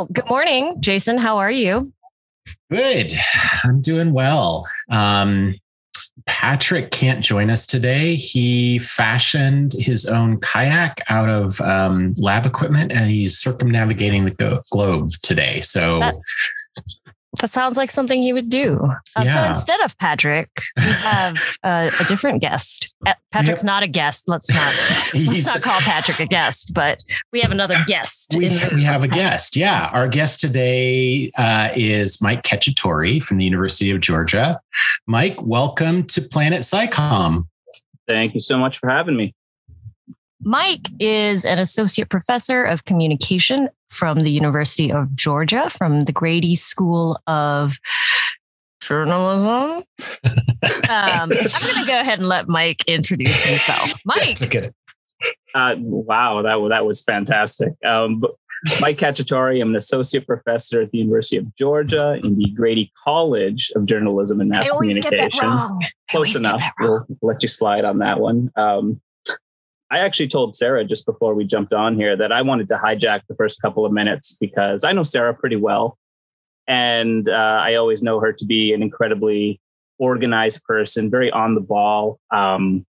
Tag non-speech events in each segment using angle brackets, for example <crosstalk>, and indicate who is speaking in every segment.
Speaker 1: Well, good morning, Jason. How are you?
Speaker 2: Good. I'm doing well. Um, Patrick can't join us today. He fashioned his own kayak out of um, lab equipment and he's circumnavigating the globe today. So that,
Speaker 1: that sounds like something he would do. Um, yeah. So instead of Patrick, we <laughs> have uh, a different guest. Uh, Patrick's yep. not a guest. Let's not <laughs> let's not call Patrick a guest, but we have another guest.
Speaker 2: We, we have a guest. Yeah, our guest today uh, is Mike Cacciatore from the University of Georgia. Mike, welcome to Planet SciComm.
Speaker 3: Thank you so much for having me.
Speaker 1: Mike is an associate professor of communication from the University of Georgia, from the Grady School of Journalism. <laughs> um, I'm going to go ahead and let Mike introduce himself. <laughs> Mike. Good.
Speaker 3: Uh, wow, that, that was fantastic. Um, Mike Cacciatore, I'm an associate professor at the University of Georgia in the Grady College of Journalism and Mass Communication. Close enough. We'll let you slide on that one. Um, I actually told Sarah just before we jumped on here that I wanted to hijack the first couple of minutes because I know Sarah pretty well. And uh, I always know her to be an incredibly organized person, very on the ball. Um,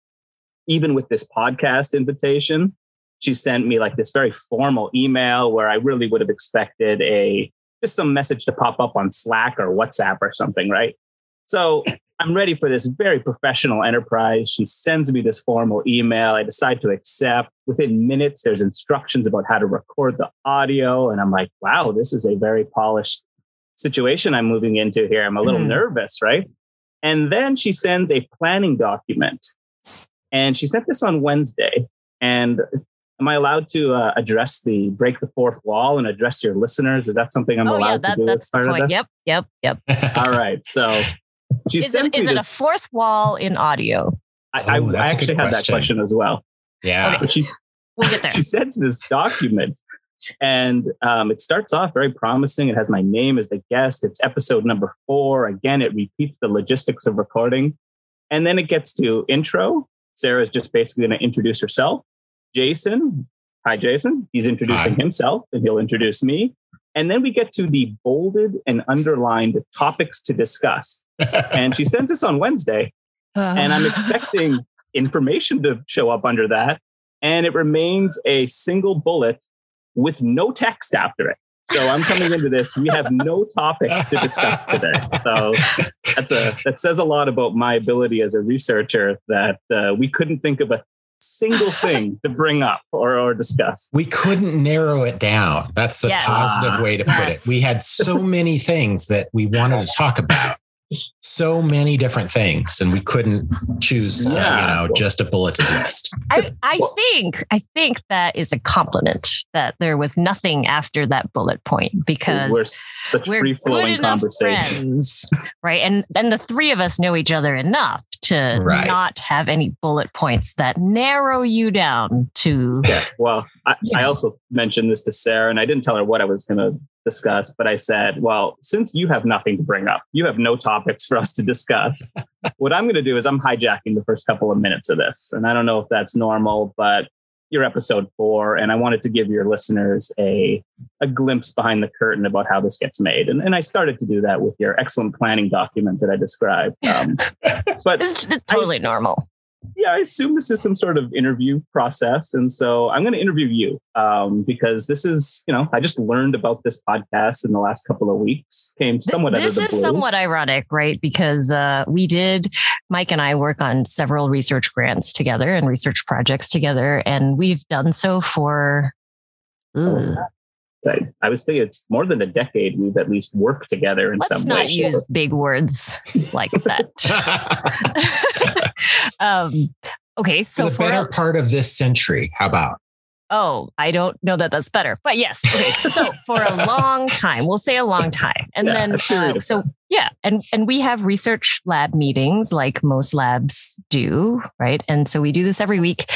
Speaker 3: even with this podcast invitation, she sent me like this very formal email where I really would have expected a just some message to pop up on Slack or WhatsApp or something, right? So I'm ready for this very professional enterprise. She sends me this formal email. I decide to accept. Within minutes, there's instructions about how to record the audio. And I'm like, wow, this is a very polished situation I'm moving into here. I'm a little mm. nervous, right? And then she sends a planning document. And she sent this on Wednesday. And am I allowed to uh, address the break the fourth wall and address your listeners? Is that something I'm oh, allowed yeah, that, to do? That's the point.
Speaker 1: Yep, yep, yep.
Speaker 3: All right. So <laughs>
Speaker 1: she is it, is it a fourth wall in audio?
Speaker 3: I, oh, I, I actually had that question as well.
Speaker 2: Yeah.
Speaker 3: Okay. She, we'll get <laughs> there. she sends this document and um, it starts off very promising. It has my name as the guest. It's episode number four. Again, it repeats the logistics of recording. And then it gets to intro. Sarah's just basically going to introduce herself. Jason, hi, Jason. He's introducing hi. himself and he'll introduce me. And then we get to the bolded and underlined topics to discuss. <laughs> and she sends this on Wednesday. Uh. And I'm <sighs> expecting information to show up under that. And it remains a single bullet with no text after it. So I'm coming into this. We have no topics to discuss today. So that's a that says a lot about my ability as a researcher that uh, we couldn't think of a single thing <laughs> to bring up or, or discuss.
Speaker 2: We couldn't narrow it down. That's the yes. positive way to put yes. it. We had so <laughs> many things that we wanted to talk about so many different things and we couldn't choose uh, yeah. you know just a bulletin list
Speaker 1: i, I think i think that is a compliment that there was nothing after that bullet point because
Speaker 3: we're such we're free-flowing conversations
Speaker 1: right and then the three of us know each other enough to right. not have any bullet points that narrow you down to
Speaker 3: yeah well I, <laughs> I also mentioned this to sarah and i didn't tell her what i was going to discuss, but I said, well, since you have nothing to bring up, you have no topics for us to discuss. <laughs> what I'm going to do is I'm hijacking the first couple of minutes of this. And I don't know if that's normal, but you're episode four, and I wanted to give your listeners a a glimpse behind the curtain about how this gets made. And, and I started to do that with your excellent planning document that I described. Um, <laughs>
Speaker 1: but it's totally I, normal
Speaker 3: yeah, I assume this is some sort of interview process. And so I'm going to interview you um, because this is, you know, I just learned about this podcast in the last couple of weeks. Came somewhat
Speaker 1: This is
Speaker 3: blue.
Speaker 1: somewhat ironic, right? Because uh, we did, Mike and I work on several research grants together and research projects together. And we've done so for.
Speaker 3: Oh, I, I was thinking it's more than a decade we've at least worked together in
Speaker 1: Let's
Speaker 3: some way.
Speaker 1: Let's not use big words like <laughs> that. <laughs> um, okay, so
Speaker 2: for the better a, part of this century, how about?
Speaker 1: Oh, I don't know that that's better, but yes. Okay, so for a <laughs> long time, we'll say a long time, and yeah, then uh, so yeah, and and we have research lab meetings like most labs do, right? And so we do this every week.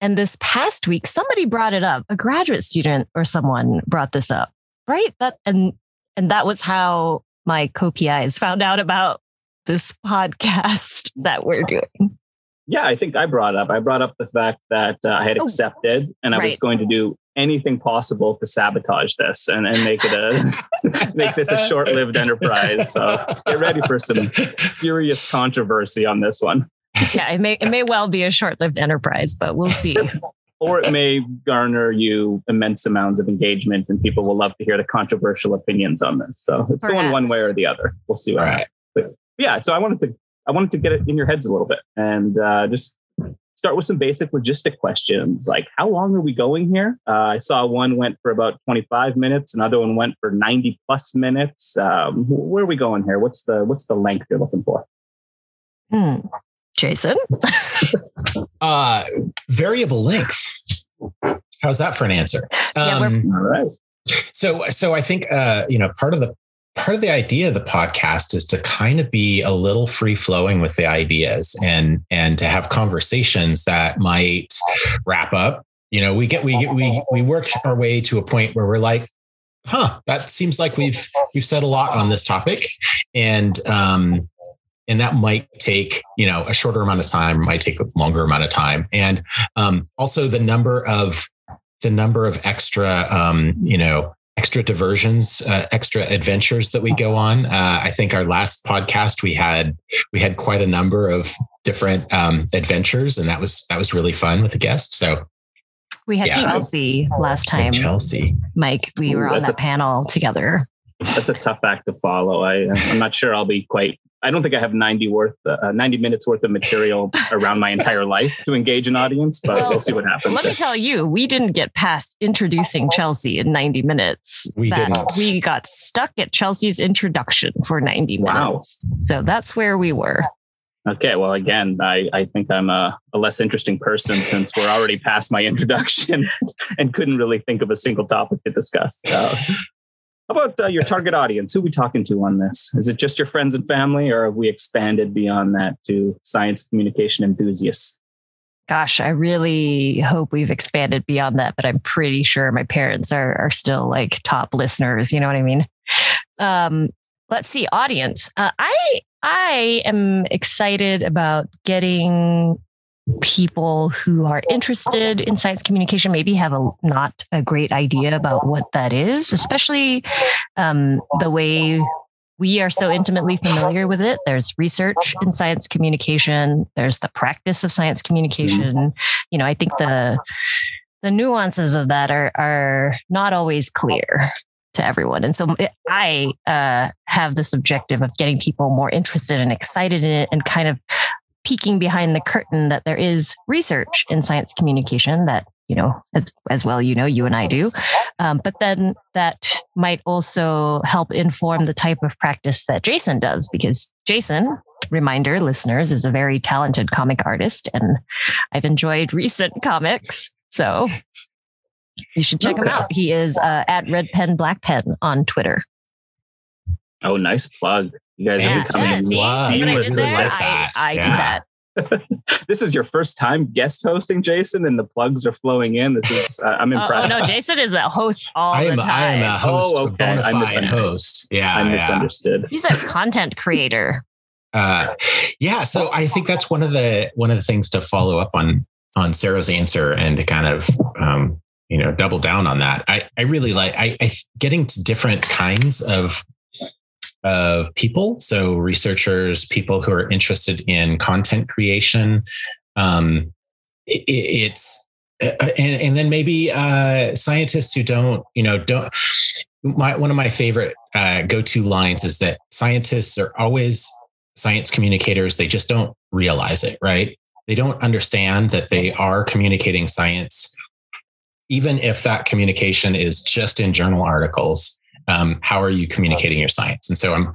Speaker 1: And this past week, somebody brought it up. A graduate student or someone brought this up, right? That and and that was how my co-PIs found out about this <laughs> podcast that we're doing.
Speaker 3: Yeah, I think I brought up. I brought up the fact that uh, I had oh, accepted and I right. was going to do anything possible to sabotage this and, and make it a <laughs> make this a short-lived enterprise. So get ready for some serious <laughs> controversy on this one. <laughs>
Speaker 1: Yeah, it may it may well be a short-lived enterprise, but we'll see. <laughs>
Speaker 3: or it may garner you immense amounts of engagement and people will love to hear the controversial opinions on this. So it's Perhaps. going one way or the other. We'll see what right. happens. But yeah, so I wanted to I wanted to get it in your heads a little bit and uh, just start with some basic logistic questions like how long are we going here uh, i saw one went for about 25 minutes another one went for 90 plus minutes um, where are we going here what's the what's the length you're looking for
Speaker 1: hmm. Jason. <laughs>
Speaker 4: Uh, variable length. How's that for an answer?
Speaker 1: Yeah, um, all right.
Speaker 4: so so i think uh, you know part of the part of the idea of the podcast is to kind of be a little free flowing with the ideas and and to have conversations that might wrap up. You know we get we we we work our way to a point where we're like huh that seems like we've we've said a lot on this topic. And um and that might take you know a shorter amount of time might take a longer amount of time and um also the number of the number of extra um you know extra diversions, uh, extra adventures that we go on. Uh, I think our last podcast we had we had quite a number of different um, adventures, and that was that was really fun with the guests. So
Speaker 1: we had yeah. Chelsea last time.
Speaker 4: Chelsea,
Speaker 1: Mike, we Ooh, were on that a, panel together.
Speaker 3: That's a tough act to follow. I, I'm not sure I'll be quite I don't think I have 90 worth, uh, 90 minutes worth of material <laughs> around my entire life to engage an audience, but well, we'll see what happens.
Speaker 1: Let me tell you, we didn't get past introducing Chelsea in 90 minutes.
Speaker 4: We didn't.
Speaker 1: We got stuck at Chelsea's introduction for 90 minutes. Wow. So that's where we were.
Speaker 3: Okay, well, again, I, I think I'm a, a less interesting person since we're already past my introduction <laughs> and couldn't really think of a single topic to discuss. So how about uh, your target audience? Who are we talking to on this? Is it just your friends and family, or have we expanded beyond that to science communication enthusiasts?
Speaker 1: Gosh, I really hope we've expanded beyond that, but I'm pretty sure my parents are are still like top listeners. You know what I mean? Um, let's see, audience. Uh, I I am excited about getting people who are interested in science communication maybe have a not a great idea about what that is, especially um, the way we are so intimately familiar with it. There's research in science communication. There's the practice of science communication. You know, I think the the nuances of that are are not always clear to everyone. And so I uh, have this objective of getting people more interested and excited in it and kind of peeking behind the curtain that there is research in science communication that you know as, as well you know you and i do. Um, but then that might also help inform the type of practice that jason does because jason reminder listeners is a very talented comic artist and i've enjoyed recent comics. So you should check okay. him out. He is uh, at red pen black pen on twitter
Speaker 3: oh nice plug you guys yeah, are becoming
Speaker 1: seamlessly with that. I, I yeah. do that. <laughs>
Speaker 3: this is your first time guest hosting, Jason, and the plugs are flowing in. This is uh, I'm impressed. <laughs>
Speaker 1: Oh, oh, no, Jason is a host all I am, the time. I
Speaker 4: am a host, oh, okay. I'm misunderstood. host. Yeah,
Speaker 3: I misunderstood.
Speaker 1: He's a content creator.
Speaker 4: Uh, yeah, so I think that's one of the one of the things to follow up on on Sarah's answer and to kind of um, you know double down on that. I I really like I, I getting to different kinds of of people. So researchers, people who are interested in content creation. Um, it, it's uh, and, and then maybe uh, scientists who don't, you know, don't. My, one of my favorite uh, go-to lines is that scientists are always science communicators. They just don't realize it, right? They don't understand that they are communicating science, even if that communication is just in journal articles um, how are you communicating your science? And so I'm,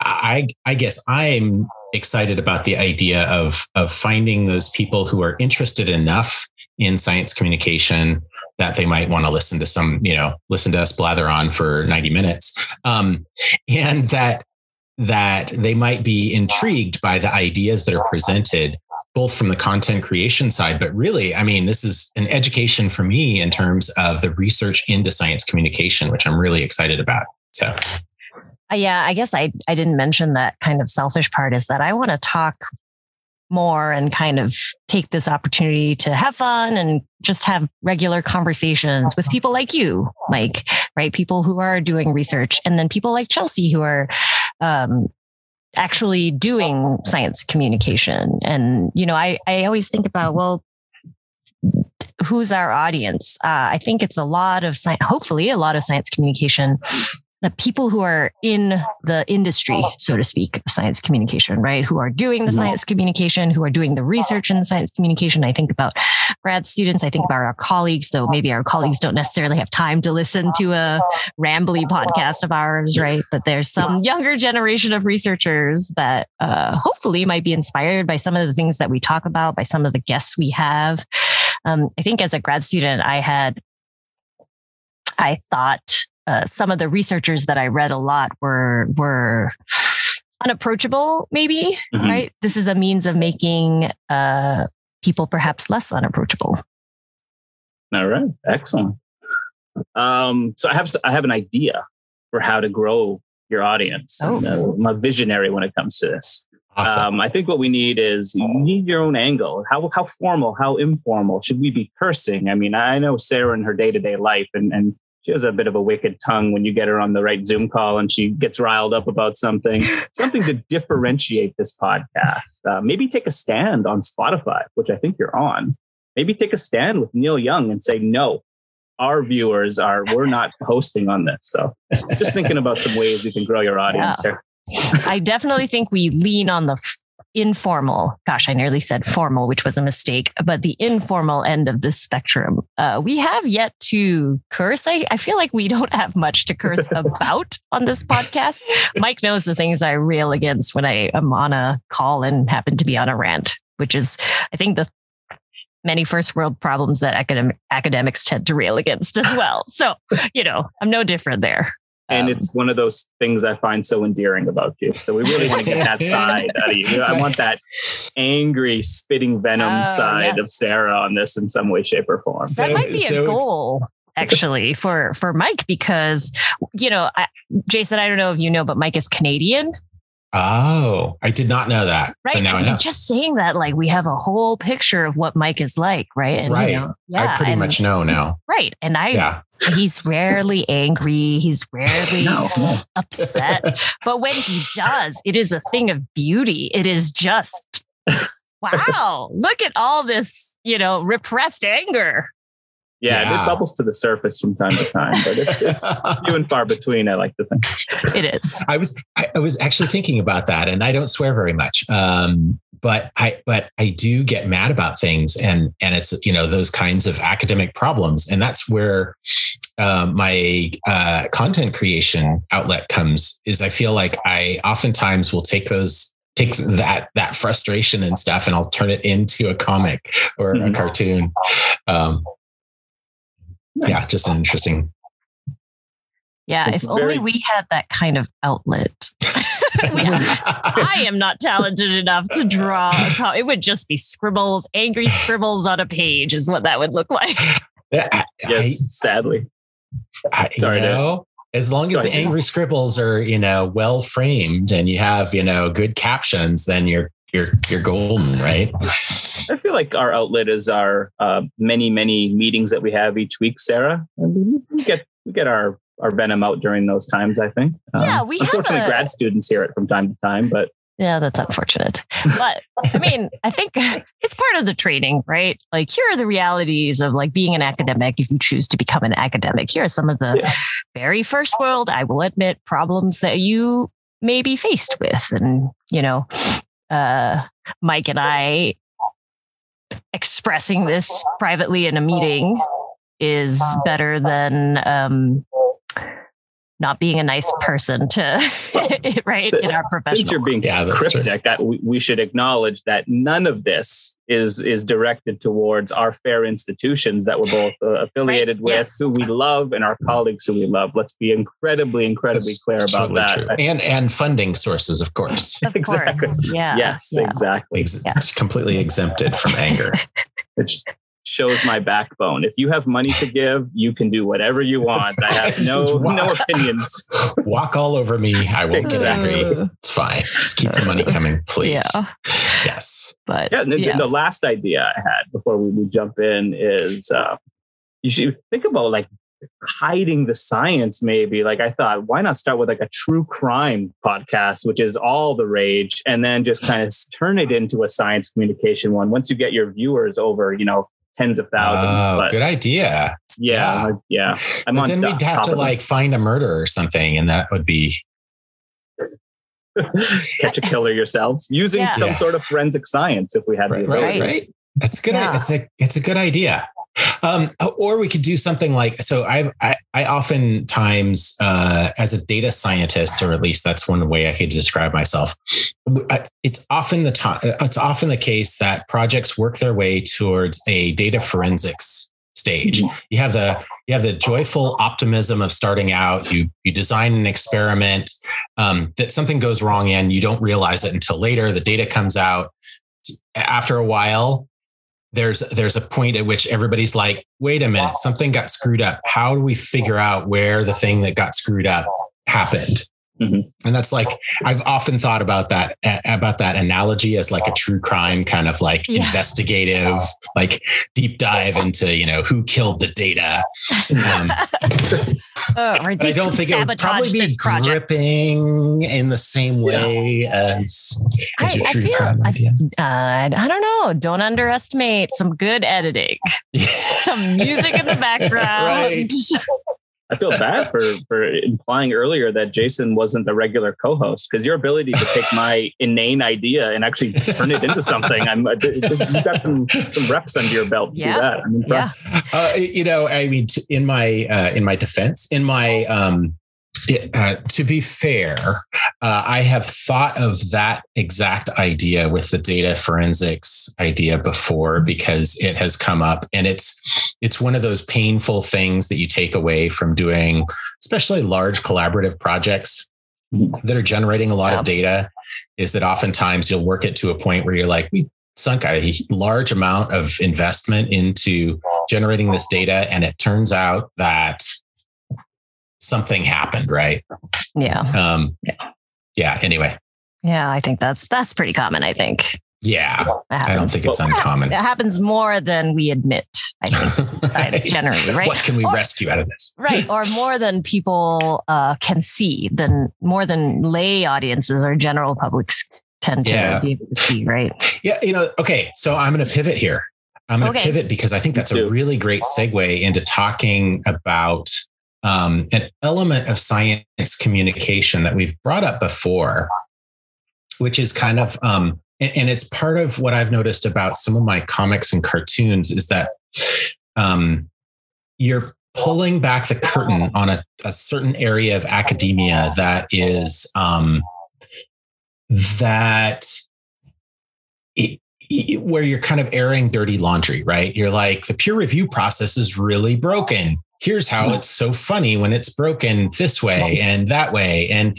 Speaker 4: I, I guess I'm excited about the idea of of finding those people who are interested enough in science communication that they might want to listen to some, you know, listen to us blather on for 90 minutes, um, and that that they might be intrigued by the ideas that are presented both from the content creation side, but really, I mean, this is an education for me in terms of the research into science communication, which I'm really excited about. So,
Speaker 1: uh, yeah, I guess I, I didn't mention that kind of selfish part is that I want to talk more and kind of take this opportunity to have fun and just have regular conversations with people like you, Mike, right? People who are doing research and then people like Chelsea who are, um, actually doing science communication. And, you know, I, I always think about, well, who's our audience? Uh, I think it's a lot of science, hopefully a lot of science communication the people who are in the industry, so to speak, of science communication, right? Who are doing the mm-hmm. science communication, who are doing the research in the science communication. I think about grad students. I think about our colleagues, though maybe our colleagues don't necessarily have time to listen to a rambly podcast of ours, right? But there's some younger generation of researchers that uh, hopefully might be inspired by some of the things that we talk about, by some of the guests we have. Um, I think as a grad student, I had, I thought uh, some of the researchers that I read a lot were were unapproachable, maybe. Mm-hmm. Right. This is a means of making uh, people perhaps less unapproachable.
Speaker 3: All right. Excellent. Um, so I have I have an idea for how to grow your audience. Oh. uh, I'm a visionary when it comes to this. Awesome. Um, I think what we need is you need your own angle. How how formal, how informal should we be cursing? I mean, I know Sarah in her day to day life, and and she has a bit of a wicked tongue when you get her on the right Zoom call and she gets riled up about something. <laughs> something to differentiate this podcast. Uh, maybe take a stand on Spotify, which I think you're on. Maybe take a stand with Neil Young and say, no, our viewers are, we're not <laughs> hosting on this. So just thinking about some ways we can grow your audience yeah. here.
Speaker 1: I definitely think we lean on the informal, gosh, I nearly said formal, which was a mistake, but the informal end of the spectrum. Uh, we have yet to curse. I, I feel like we don't have much to curse <laughs> about on this podcast. Mike knows the things I rail against when I am on a call and happen to be on a rant, which is, I think, the many first world problems that academic, academics tend to rail against as well. So, you know, I'm no different there
Speaker 3: and um, it's one of those things I find so endearing about you. So we really want to get that <laughs> side out of you. I want that angry, spitting venom oh, side yes. of Sarah on this in some way, shape, or form.
Speaker 1: That might be so a goal. Actually, for for Mike, because you know, I, Jason, I don't know if you know, but Mike is Canadian.
Speaker 4: Oh, I did not know that.
Speaker 1: Right. now and just saying that, like we have a whole picture of what Mike is like, right?
Speaker 4: And, right. You know, yeah, I pretty and, much know now.
Speaker 1: Right. And I, yeah. he's rarely angry. He's rarely <laughs> no. upset. but when he <laughs> does, it is a thing of beauty. It is just, wow, look at all this, you know, repressed anger.
Speaker 3: Yeah, yeah, it bubbles to the surface from time to time, but it's it's <laughs> few and far between. I like to think
Speaker 1: it is.
Speaker 4: I was I, I, was actually thinking about that, and I don't swear very much, um, but I but I do get mad about things, and and it's you know those kinds of academic problems, and that's where uh, my uh, content creation outlet comes. Is I feel like I oftentimes will take those take that that frustration and stuff and I'll turn it into a comic or mm-hmm. a cartoon. Um, Nice. Yeah, just an interesting.
Speaker 1: Yeah, if very... only we had that kind of outlet. <laughs> I am not talented enough to draw. It would just be scribbles, angry scribbles on a page, is what that would look like. <laughs>
Speaker 3: I, yes, I, sadly.
Speaker 4: I, Sorry, know, as long as the angry scribbles are, you know, well framed and you have, you know, good captions, then you're you're you're golden, right?
Speaker 3: I feel like our outlet is our uh, many many meetings that we have each week, Sarah. And we get we get our our venom out during those times. I think.
Speaker 1: Yeah, um, we
Speaker 3: unfortunately
Speaker 1: a...
Speaker 3: grad students hear it from time to time, but
Speaker 1: yeah, that's unfortunate. But I mean, I think it's part of the training, right? Like, here are the realities of like being an academic if you choose to become an academic. Here are some of the yeah. very first world, I will admit, problems that you may be faced with. And, you know, uh, Mike and I expressing this privately in a meeting is better than um, not being a nice person to <laughs> right so, in our profession.
Speaker 3: Since you're being yeah, cryptic, that we, we should acknowledge that none of this is is directed towards our fair institutions that we're both uh, affiliated right? with, yes. who we love, and our colleagues who we love. Let's be incredibly, incredibly That's clear about totally that. True.
Speaker 4: And and funding sources, of course. <laughs>
Speaker 1: Of exactly. Course. Yeah.
Speaker 3: Yes. Yeah. Exactly.
Speaker 4: Yes. Completely exempted from anger. <laughs>
Speaker 3: It's shows my backbone. If you have money to give, you can do whatever you want. I have no no opinions. <laughs>
Speaker 4: Walk all over me. I will exactly. It's fine. Just keep the money coming, please. Yeah. Yes.
Speaker 3: But yeah, the, yeah. the last idea I had before we, we jump in is uh, you should think about like hiding the science maybe like i thought why not start with like a true crime podcast which is all the rage and then just kind of turn it into a science communication one once you get your viewers over you know tens of thousands
Speaker 4: oh, but good idea
Speaker 3: yeah yeah, yeah.
Speaker 4: i'm but on then we'd have to like find a murder or something and that would be <laughs>
Speaker 3: catch a killer yourselves using yeah. some yeah. sort of forensic science if we had
Speaker 4: right, the ability. Right, right. That's a good. Yeah. It's a it's a good idea. Um, or we could do something like so. I've, I I oftentimes uh, as a data scientist, or at least that's one way I could describe myself. It's often the time. It's often the case that projects work their way towards a data forensics stage. You have the you have the joyful optimism of starting out. You you design an experiment um, that something goes wrong and you don't realize it until later. The data comes out after a while there's there's a point at which everybody's like wait a minute something got screwed up. How do we figure out where the thing that got screwed up happened Mm-hmm. And that's like I've often thought about that about that analogy as like a true crime kind of like yeah. investigative, like deep dive into you know who killed the data. Um, <laughs>
Speaker 1: oh, I don't think it would probably be
Speaker 4: gripping in the same way yeah. as, as I, your true
Speaker 1: feel,
Speaker 4: crime.
Speaker 1: I, uh, I don't know. Don't underestimate some good editing, <laughs> some music in the background. Right. <laughs>
Speaker 3: I feel bad for <laughs> for implying earlier that Jason wasn't the regular co-host because your ability to take my inane idea and actually turn it into something. I'm uh, you got some some reps under your belt. Yeah, do that. I'm impressed.
Speaker 4: Yeah. Uh, you know, I mean, in my uh, in my defense, in my um, it, uh, to be fair, uh, I have thought of that exact idea with the data forensics idea before because it has come up, and it's it's one of those painful things that you take away from doing, especially large collaborative projects that are generating a lot yeah. of data. Is that oftentimes you'll work it to a point where you're like, we sunk a large amount of investment into generating this data, and it turns out that something happened, right?
Speaker 1: Yeah. Um,
Speaker 4: yeah. Yeah. Anyway.
Speaker 1: Yeah, I think that's that's pretty common. I think.
Speaker 4: Yeah, I don't think it's uncommon.
Speaker 1: It happens more than we admit. I think <laughs> right. generally right.
Speaker 4: What can we or, rescue out of this?
Speaker 1: Right, or more than people uh, can see, than more than lay audiences or general publics tend to be able to see. Right.
Speaker 4: Yeah, you know. Okay, so I'm going to pivot here. I'm going to okay. pivot because I think that's a really great segue into talking about um, an element of science communication that we've brought up before, which is kind of, um, and, and, it's part of what I've noticed about some of my comics and cartoons is that um, you're pulling back the curtain on a, a, certain area of academia that is um, that. It, where you're kind of airing dirty laundry, right? You're like, the peer review process is really broken here's how it's so funny when it's broken this way and that way. And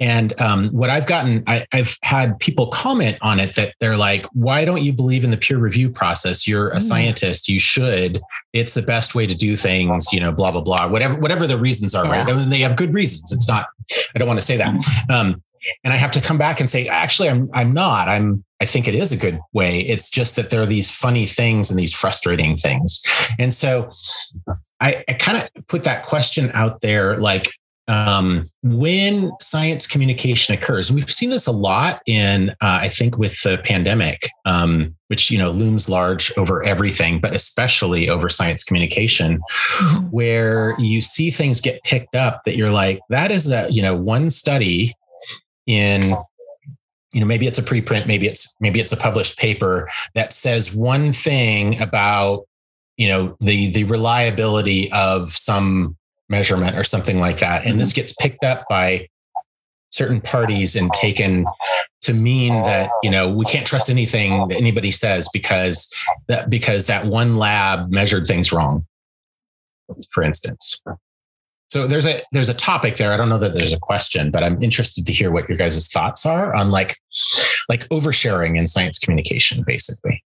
Speaker 4: and um, what i've gotten I, i've had people comment on it that they're like why don't you believe in the peer review process? You're a mm. scientist. You should. It's the best way to do things you know blah blah blah whatever whatever the reasons are yeah. right? I mean, they have good reasons. It's not i don't want to say that. Um, and i have to come back and say actually i'm i'm not. I'm I think it is a good way. It's just that there are these funny things and these frustrating things. And so I, I kind of put that question out there like, um, when science communication occurs, we've seen this a lot in, uh, I think, with the pandemic, um, which you know looms large over everything, but especially over science communication, mm-hmm. where you see things get picked up that you're like, that is a you know one study in you know maybe it's a preprint maybe it's maybe it's a published paper that says one thing about you know the the reliability of some measurement or something like that. And this mm-hmm. gets picked up by certain parties and taken to mean that you know we can't trust anything that anybody says because that because that one lab measured things wrong for instance. So there's a there's a topic there. I don't know that there's a question but i'm interested to hear what your guys' thoughts are on like like oversharing in science communication basically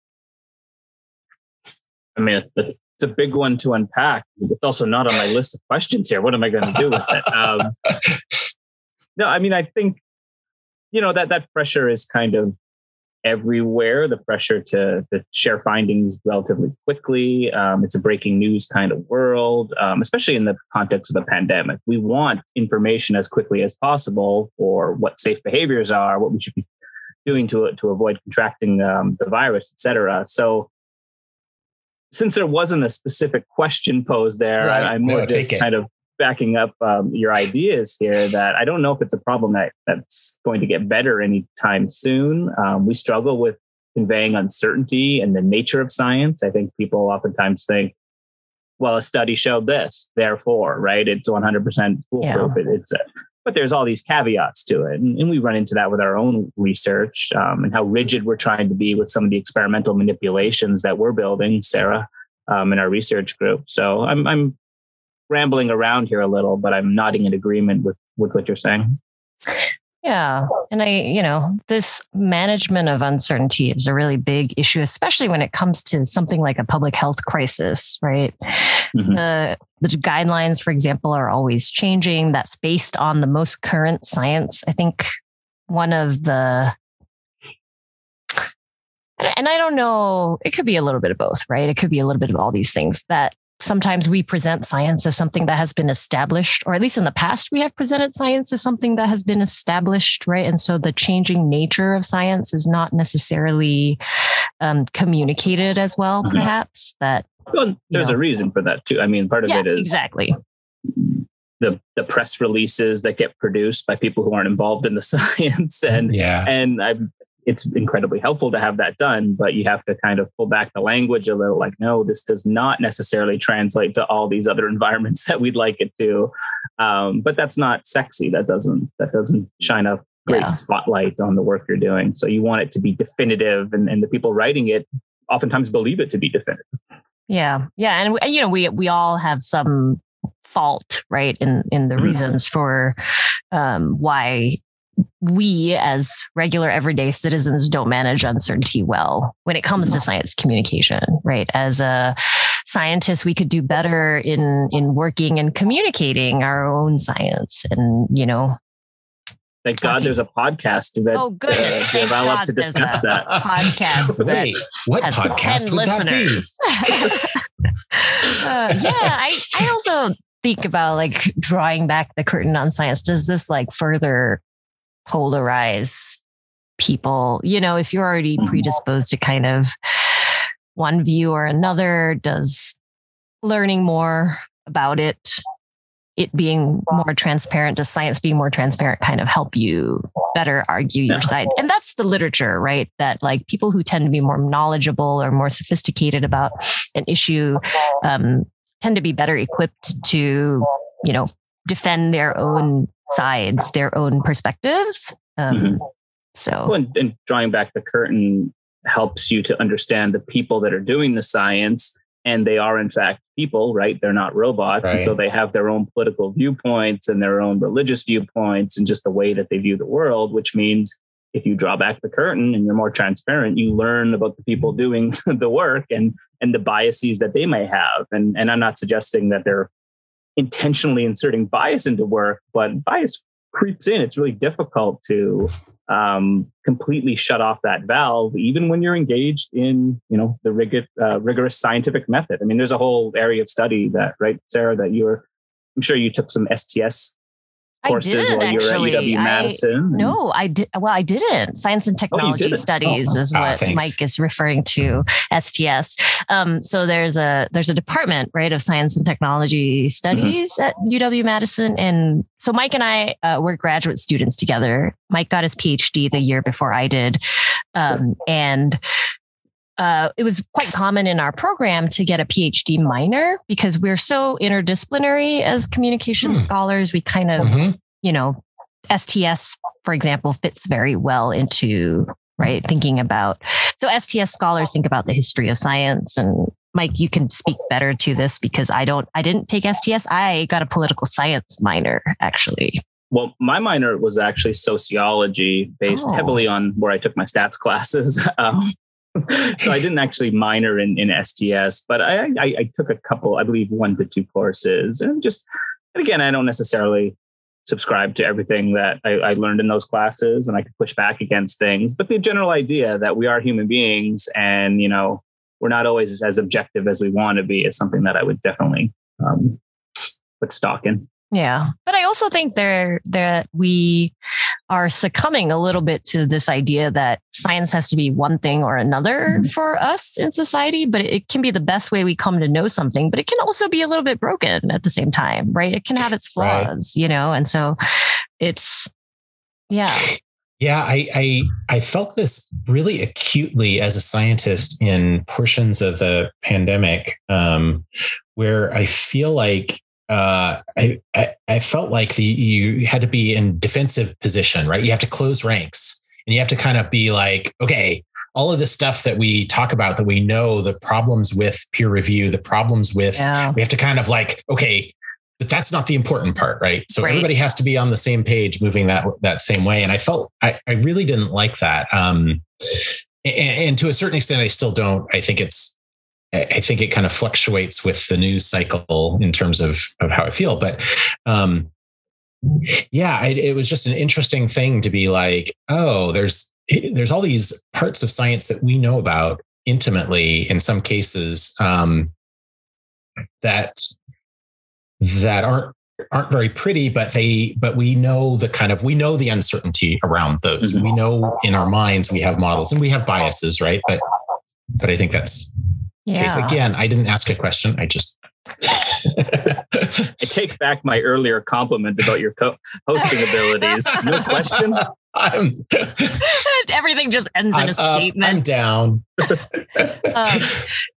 Speaker 3: I mean, it's a big one to unpack. It's also not on my list of questions here. What am I going to do with it? Um, <laughs> no, I mean, I think you know that that pressure is kind of everywhere. The pressure to, to share findings relatively quickly. Um, it's a breaking news kind of world, um, especially in the context of a pandemic. We want information as quickly as possible for what safe behaviors are, what we should be doing to to avoid contracting um, the virus, et cetera. So. Since there wasn't a specific question posed there, right. I, am more no, just kind of backing up um, your ideas here that I don't know if it's a problem that that's going to get better anytime soon. Um, we struggle with conveying uncertainty and the nature of science. I think people oftentimes think, well, a study showed this, therefore, right? It's 100% foolproof. Yeah. it's a, but there's all these caveats to it. And, and, we run into that with our own research um, and how rigid we're trying to be with some of the experimental manipulations that we're building, Sarah, um, in our research group. So I'm, I'm rambling around here a little, but I'm nodding in agreement with with what you're saying.
Speaker 1: Yeah. And I, you know, this management of uncertainty is a really big issue, especially when it comes to something like a public health crisis, right? Mm-hmm. The, the guidelines, for example, are always changing. That's based on the most current science. I think one of the, and I don't know, it could be a little bit of both, right? It could be a little bit of all these things that sometimes we present science as something that has been established, or at least in the past, we have presented science as something that has been established, right? And so the changing nature of science is not necessarily um, communicated as well, mm-hmm. perhaps. That
Speaker 3: well, there's know. a reason for that too. I mean, part of yeah, it is
Speaker 1: exactly
Speaker 3: the the press releases that get produced by people who aren't involved in the <laughs> science and yeah and I've it's incredibly helpful to have that done, but you have to kind of pull back the language a little like, no, this does not necessarily translate to all these other <laughs> environments that we'd like it to. Um, but that's not sexy. That doesn't, that doesn't shine a great yeah. spotlight on the work you're doing. So you want it to be definitive and, and the people writing it oftentimes believe it to be definitive.
Speaker 1: Yeah. Yeah. And you know, we, we all have some fault, right. In, in the mm-hmm. reasons for, um, why we as regular everyday citizens don't manage uncertainty well when it comes to science communication right as a scientist we could do better in in working and communicating our own science and you know
Speaker 3: Thank God there's a podcast that
Speaker 1: oh, goodness. Uh,
Speaker 3: developed to discuss that. <laughs>
Speaker 1: Podcast.
Speaker 4: Wait, what podcast would listeners. that
Speaker 1: be? <laughs> uh, yeah, I, I also think about like drawing back the curtain on science. Does this like further polarize people. You know, if you're already mm-hmm. predisposed to kind of one view or another, does learning more about it, it being more transparent, does science being more transparent kind of help you better argue your side? And that's the literature, right? That like people who tend to be more knowledgeable or more sophisticated about an issue um, tend to be better equipped to, you know, defend their own sides, their own perspectives. Um, mm-hmm. So,
Speaker 3: well, and, and drawing back the curtain helps you to understand the people that are doing the science and they are in fact people right they're not robots right. and so they have their own political viewpoints and their own religious viewpoints and just the way that they view the world which means if you draw back the curtain and you're more transparent you learn about the people doing <laughs> the work and and the biases that they may have and and i'm not suggesting that they're intentionally inserting bias into work, but bias creeps in. It's really difficult to um, completely shut off that valve, even when you're engaged in, you know, the uh, rigorous scientific method. I mean, there's a whole area of study that, right, Sarah, that you're, I'm sure you took some STS courses while you were at UW Madison?
Speaker 1: I, no, I did. Well, I didn't. Science and oh, Technology oh, Studies oh, is what ah, Mike is referring to. STS. Um, so there's a there's a department right of Science and Technology Studies mm-hmm. at UW Madison, and so Mike and I uh, were graduate students together. Mike got his PhD the year before I did, um, and uh, it was quite common in our program to get a PhD minor because we're so interdisciplinary as communication hmm. scholars. We kind of, mm-hmm. you know, STS, for example, fits very well into right thinking about. So STS scholars think about the history of science and Mike, you can speak better to this because I don't, I didn't take STS. I got a political science minor actually.
Speaker 3: Well, my minor was actually sociology based oh. heavily on where I took my stats classes. <laughs> um, <laughs> so I didn't actually minor in, in STS, but I, I, I took a couple, I believe one to two courses, and just and again, I don't necessarily subscribe to everything that I, I, learned in those classes, and I could push back against things. But the general idea that we are human beings, and you know, we're not always as objective as we want to be, is something that I would definitely um, put stock in.
Speaker 1: Yeah. But I also think there that we are succumbing a little bit to this idea that science has to be one thing or another mm-hmm. for us in society, but it can be the best way we come to know something, but it can also be a little bit broken at the same time, right? It can have its flaws, right. you know, and so it's yeah.
Speaker 4: Yeah, I, I I felt this really acutely as a scientist in portions of the pandemic, um, where I feel like uh, I, I, I felt like the you had to be in defensive position, right? You have to close ranks, and you have to kind of be like, okay, all of the stuff that we talk about that we know the problems with peer review, the problems with, yeah. we have to kind of like, okay, but that's not the important part, right? So right. everybody has to be on the same page, moving that that same way. And I felt I, I really didn't like that. Um, and, and to a certain extent, I still don't. I think it's I think it kind of fluctuates with the news cycle in terms of of how I feel. But um, yeah, it, it was just an interesting thing to be like, oh, there's there's all these parts of science that we know about intimately in some cases um, that that aren't aren't very pretty but they but we know the kind of we know the uncertainty around those mm-hmm. we know in our minds we have models and we have biases right but but i think that's yeah. case. Again, I didn't ask a question. I just.
Speaker 3: I take back my earlier compliment about your co- hosting abilities. <laughs> No question. I'm, <laughs>
Speaker 1: Everything just ends I'm in a up, statement.
Speaker 4: I'm down. <laughs>
Speaker 1: um,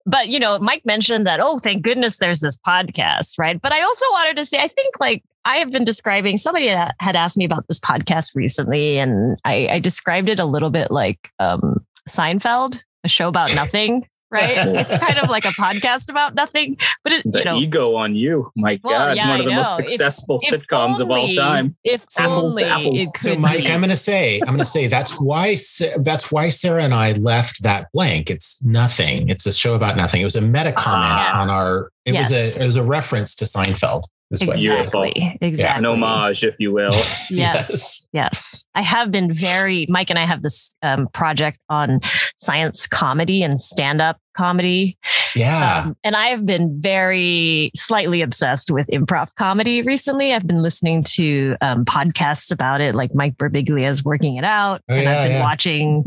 Speaker 1: but you know, Mike mentioned that. Oh, thank goodness there's this podcast, right? But I also wanted to say, I think like I have been describing. Somebody had asked me about this podcast recently, and I, I described it a little bit like um, Seinfeld, a show about nothing right? <laughs> it's kind of like a podcast about nothing, but it,
Speaker 3: the
Speaker 1: you know,
Speaker 3: ego on you, my well, God, yeah, one of the most successful if, sitcoms if only, of all time.
Speaker 1: If apples only apples.
Speaker 4: So, Mike, be. I'm going to say, I'm going to say that's why that's why Sarah and I left that blank. It's nothing. It's a show about nothing. It was a meta comment yes. on our. It yes. was a it was a reference to Seinfeld.
Speaker 1: Exactly. Exactly.
Speaker 3: Yeah, an homage, if you will. <laughs>
Speaker 1: yes. yes. Yes. I have been very, Mike and I have this um, project on science comedy and stand up comedy.
Speaker 4: Yeah. Um,
Speaker 1: and I have been very slightly obsessed with improv comedy recently. I've been listening to um, podcasts about it, like Mike Birbiglia's Working It Out. Oh, and yeah, I've been yeah. watching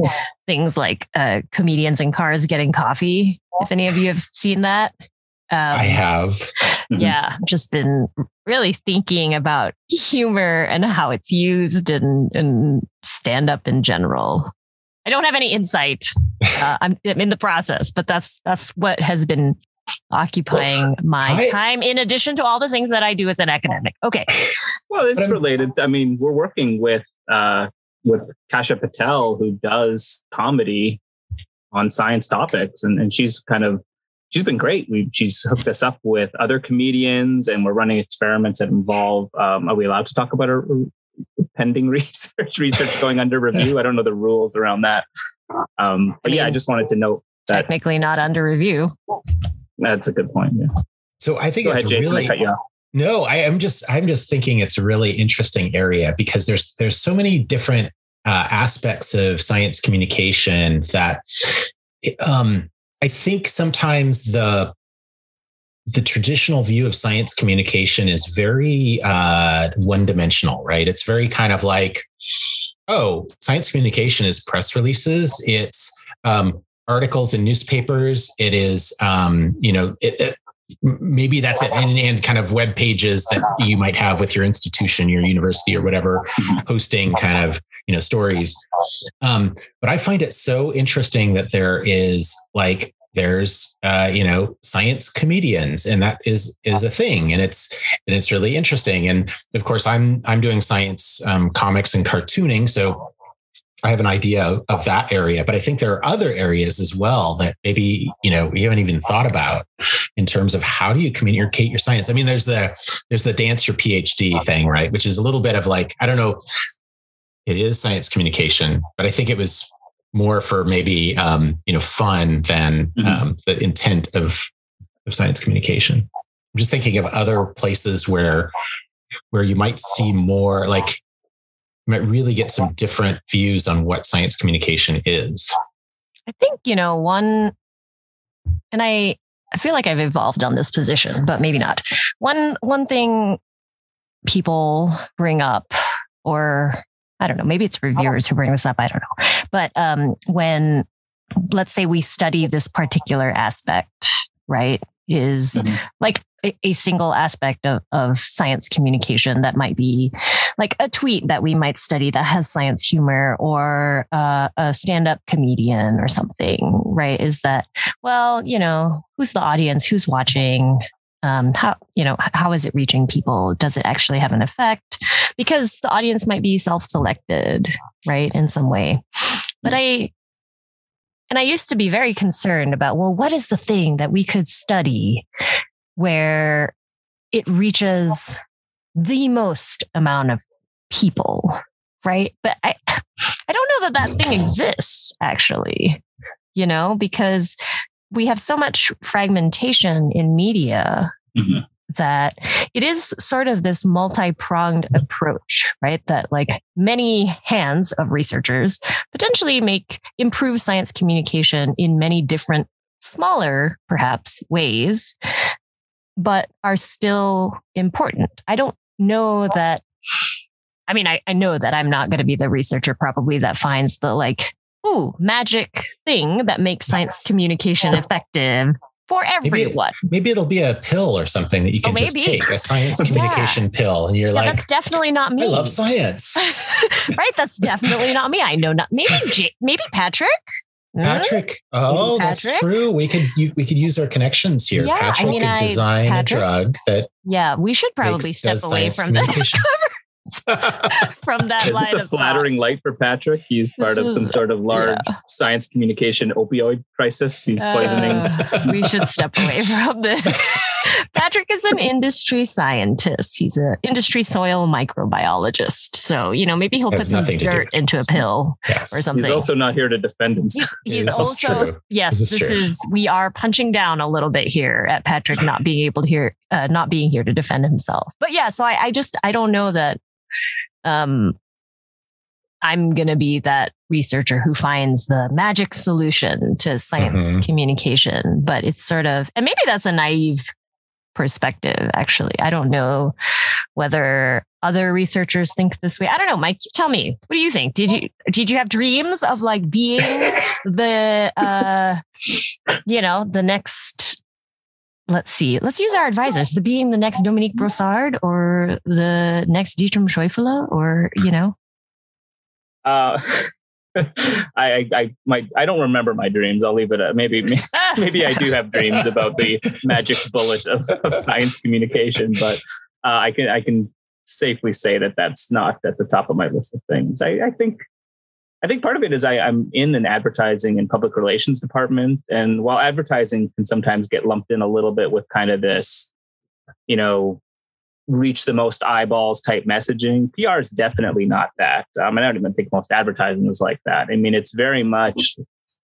Speaker 1: things like uh, Comedians in Cars Getting Coffee. If any of you have seen that.
Speaker 4: Um, I have.
Speaker 1: Mm-hmm. Yeah, just been really thinking about humor and how it's used and, and stand up in general. I don't have any insight. <laughs> Uh, I'm, I'm, in the process, but that's that's what has been occupying my I, time in addition to all the things that I do as an academic. Okay. <laughs>
Speaker 3: Well, it's related. I mean, we're working with uh, with Kasha Patel, who does comedy on science topics, and, and she's kind of she's been great. We, she's hooked us up with other comedians, and we're running experiments that involve. Um, are we allowed to talk about our pending <laughs> research? Research going under review. I don't know the rules around that. Um, but I mean, yeah, I just wanted to note that
Speaker 1: technically not under review.
Speaker 3: That's a good point. Yeah.
Speaker 4: So I think Go it's ahead, Jason, really. I no, I am just I'm just thinking it's a really interesting area because there's there's so many different uh, aspects of science communication that um, I think sometimes the the traditional view of science communication is very uh, one dimensional, right? It's very kind of like, oh, science communication is press releases, it's um, articles in newspapers, it is, um, you know, it, it, maybe that's it and, and, kind of web pages that you might have with your institution your university or whatever hosting kind of you know stories. Um, but i find it so interesting that there is like there's uh, you know science comedians and that is is a thing and it's and it's really interesting. And of course i'm i'm doing science um, comics and cartooning so I have an idea of that area, but I think there are other areas as well that maybe you know we haven't even thought about in terms of how do you communicate your science. I mean, there's the there's the dance your PhD thing, right? Which is a little bit of like I don't know, it is science communication, but I think it was more for maybe um, you know fun than mm-hmm. um, the intent of of science communication. I'm just thinking of other places where where you might see more like you might really get some different views on what science communication is.
Speaker 1: I think you know one, and I I feel like I've evolved on this position, but maybe not. One one thing people bring up, or I don't know, maybe it's reviewers who bring this up. I don't know. But um, when, let's say, we study this particular aspect, right, is mm-hmm. like a, a, single aspect of, of science communication that might be like a tweet that we might study that has science humor or uh, a stand up comedian or something, right? Is that, well, you know, who's the audience? Who's watching? um, how you know how is it reaching people does it actually have an effect because the audience might be self-selected right in some way but i and i used to be very concerned about well what is the thing that we could study where it reaches the most amount of people right but i i don't know that that thing exists actually you know because we have so much fragmentation in media mm-hmm. That it is sort of this multi-pronged approach, right? That like many hands of researchers potentially make improve science communication in many different smaller perhaps ways, but are still important. I don't know that I mean, I, I know that I'm not going to be the researcher probably that finds the like ooh, magic thing that makes science communication effective for everyone.
Speaker 4: Maybe, maybe, it'll be a pill or something that you can oh, just take, a science communication <laughs> yeah. pill. And you're yeah, like,
Speaker 1: that's definitely not me.
Speaker 4: I love science. <laughs>
Speaker 1: right. That's definitely not me. I know not maybe, J- maybe Patrick.
Speaker 4: Hmm? Patrick. Oh, Patrick? that's true. We could you, we could use our connections here. Yeah, Patrick I mean, could design Patrick, a drug that.
Speaker 1: Yeah, we should probably step away from this <laughs> from that
Speaker 3: is this a flattering thought. light for patrick? He's part this of some sort of large yeah. science communication opioid crisis. He's poisoning. uh, <laughs>
Speaker 1: we should step away from this. <laughs> Patrick is an industry scientist. He's an industry soil microbiologist. So you know maybe he'll put some dirt into a pill yes. or something.
Speaker 3: He's also not here to defend himself.
Speaker 1: he's, he's also true. yes this, is, this is, we are punching down a little bit here at patrick not being able to hear uh, not being here to defend himself. But yeah so I, I just i don't know that um, I'm going to be that researcher who finds the magic solution to science mm-hmm. communication. But it's sort of, and maybe that's a naive perspective, actually. I don't know whether other researchers think this way. I don't know, Mike, tell me, what do you think? Did you, did you have dreams of like being <laughs> the, uh, you know, the next let's see. Let's use our advisors. The being the next Dominique Brossard or the next Dietram Scheufele or, you know?
Speaker 3: Uh, <laughs> I, I, my, I don't remember my dreams. I'll leave it at maybe, <laughs> maybe I do have dreams about the magic bullet of, of science communication, but uh, I can, I can safely say that that's not at the top of my list of things. I, I think I think part of it is I, am in an advertising and public relations department. And while advertising can sometimes get lumped in a little bit with kind of this, you know, reach the most eyeballs type messaging, PR is definitely not that. Um, I don't even think most advertising is like that. I mean, it's very much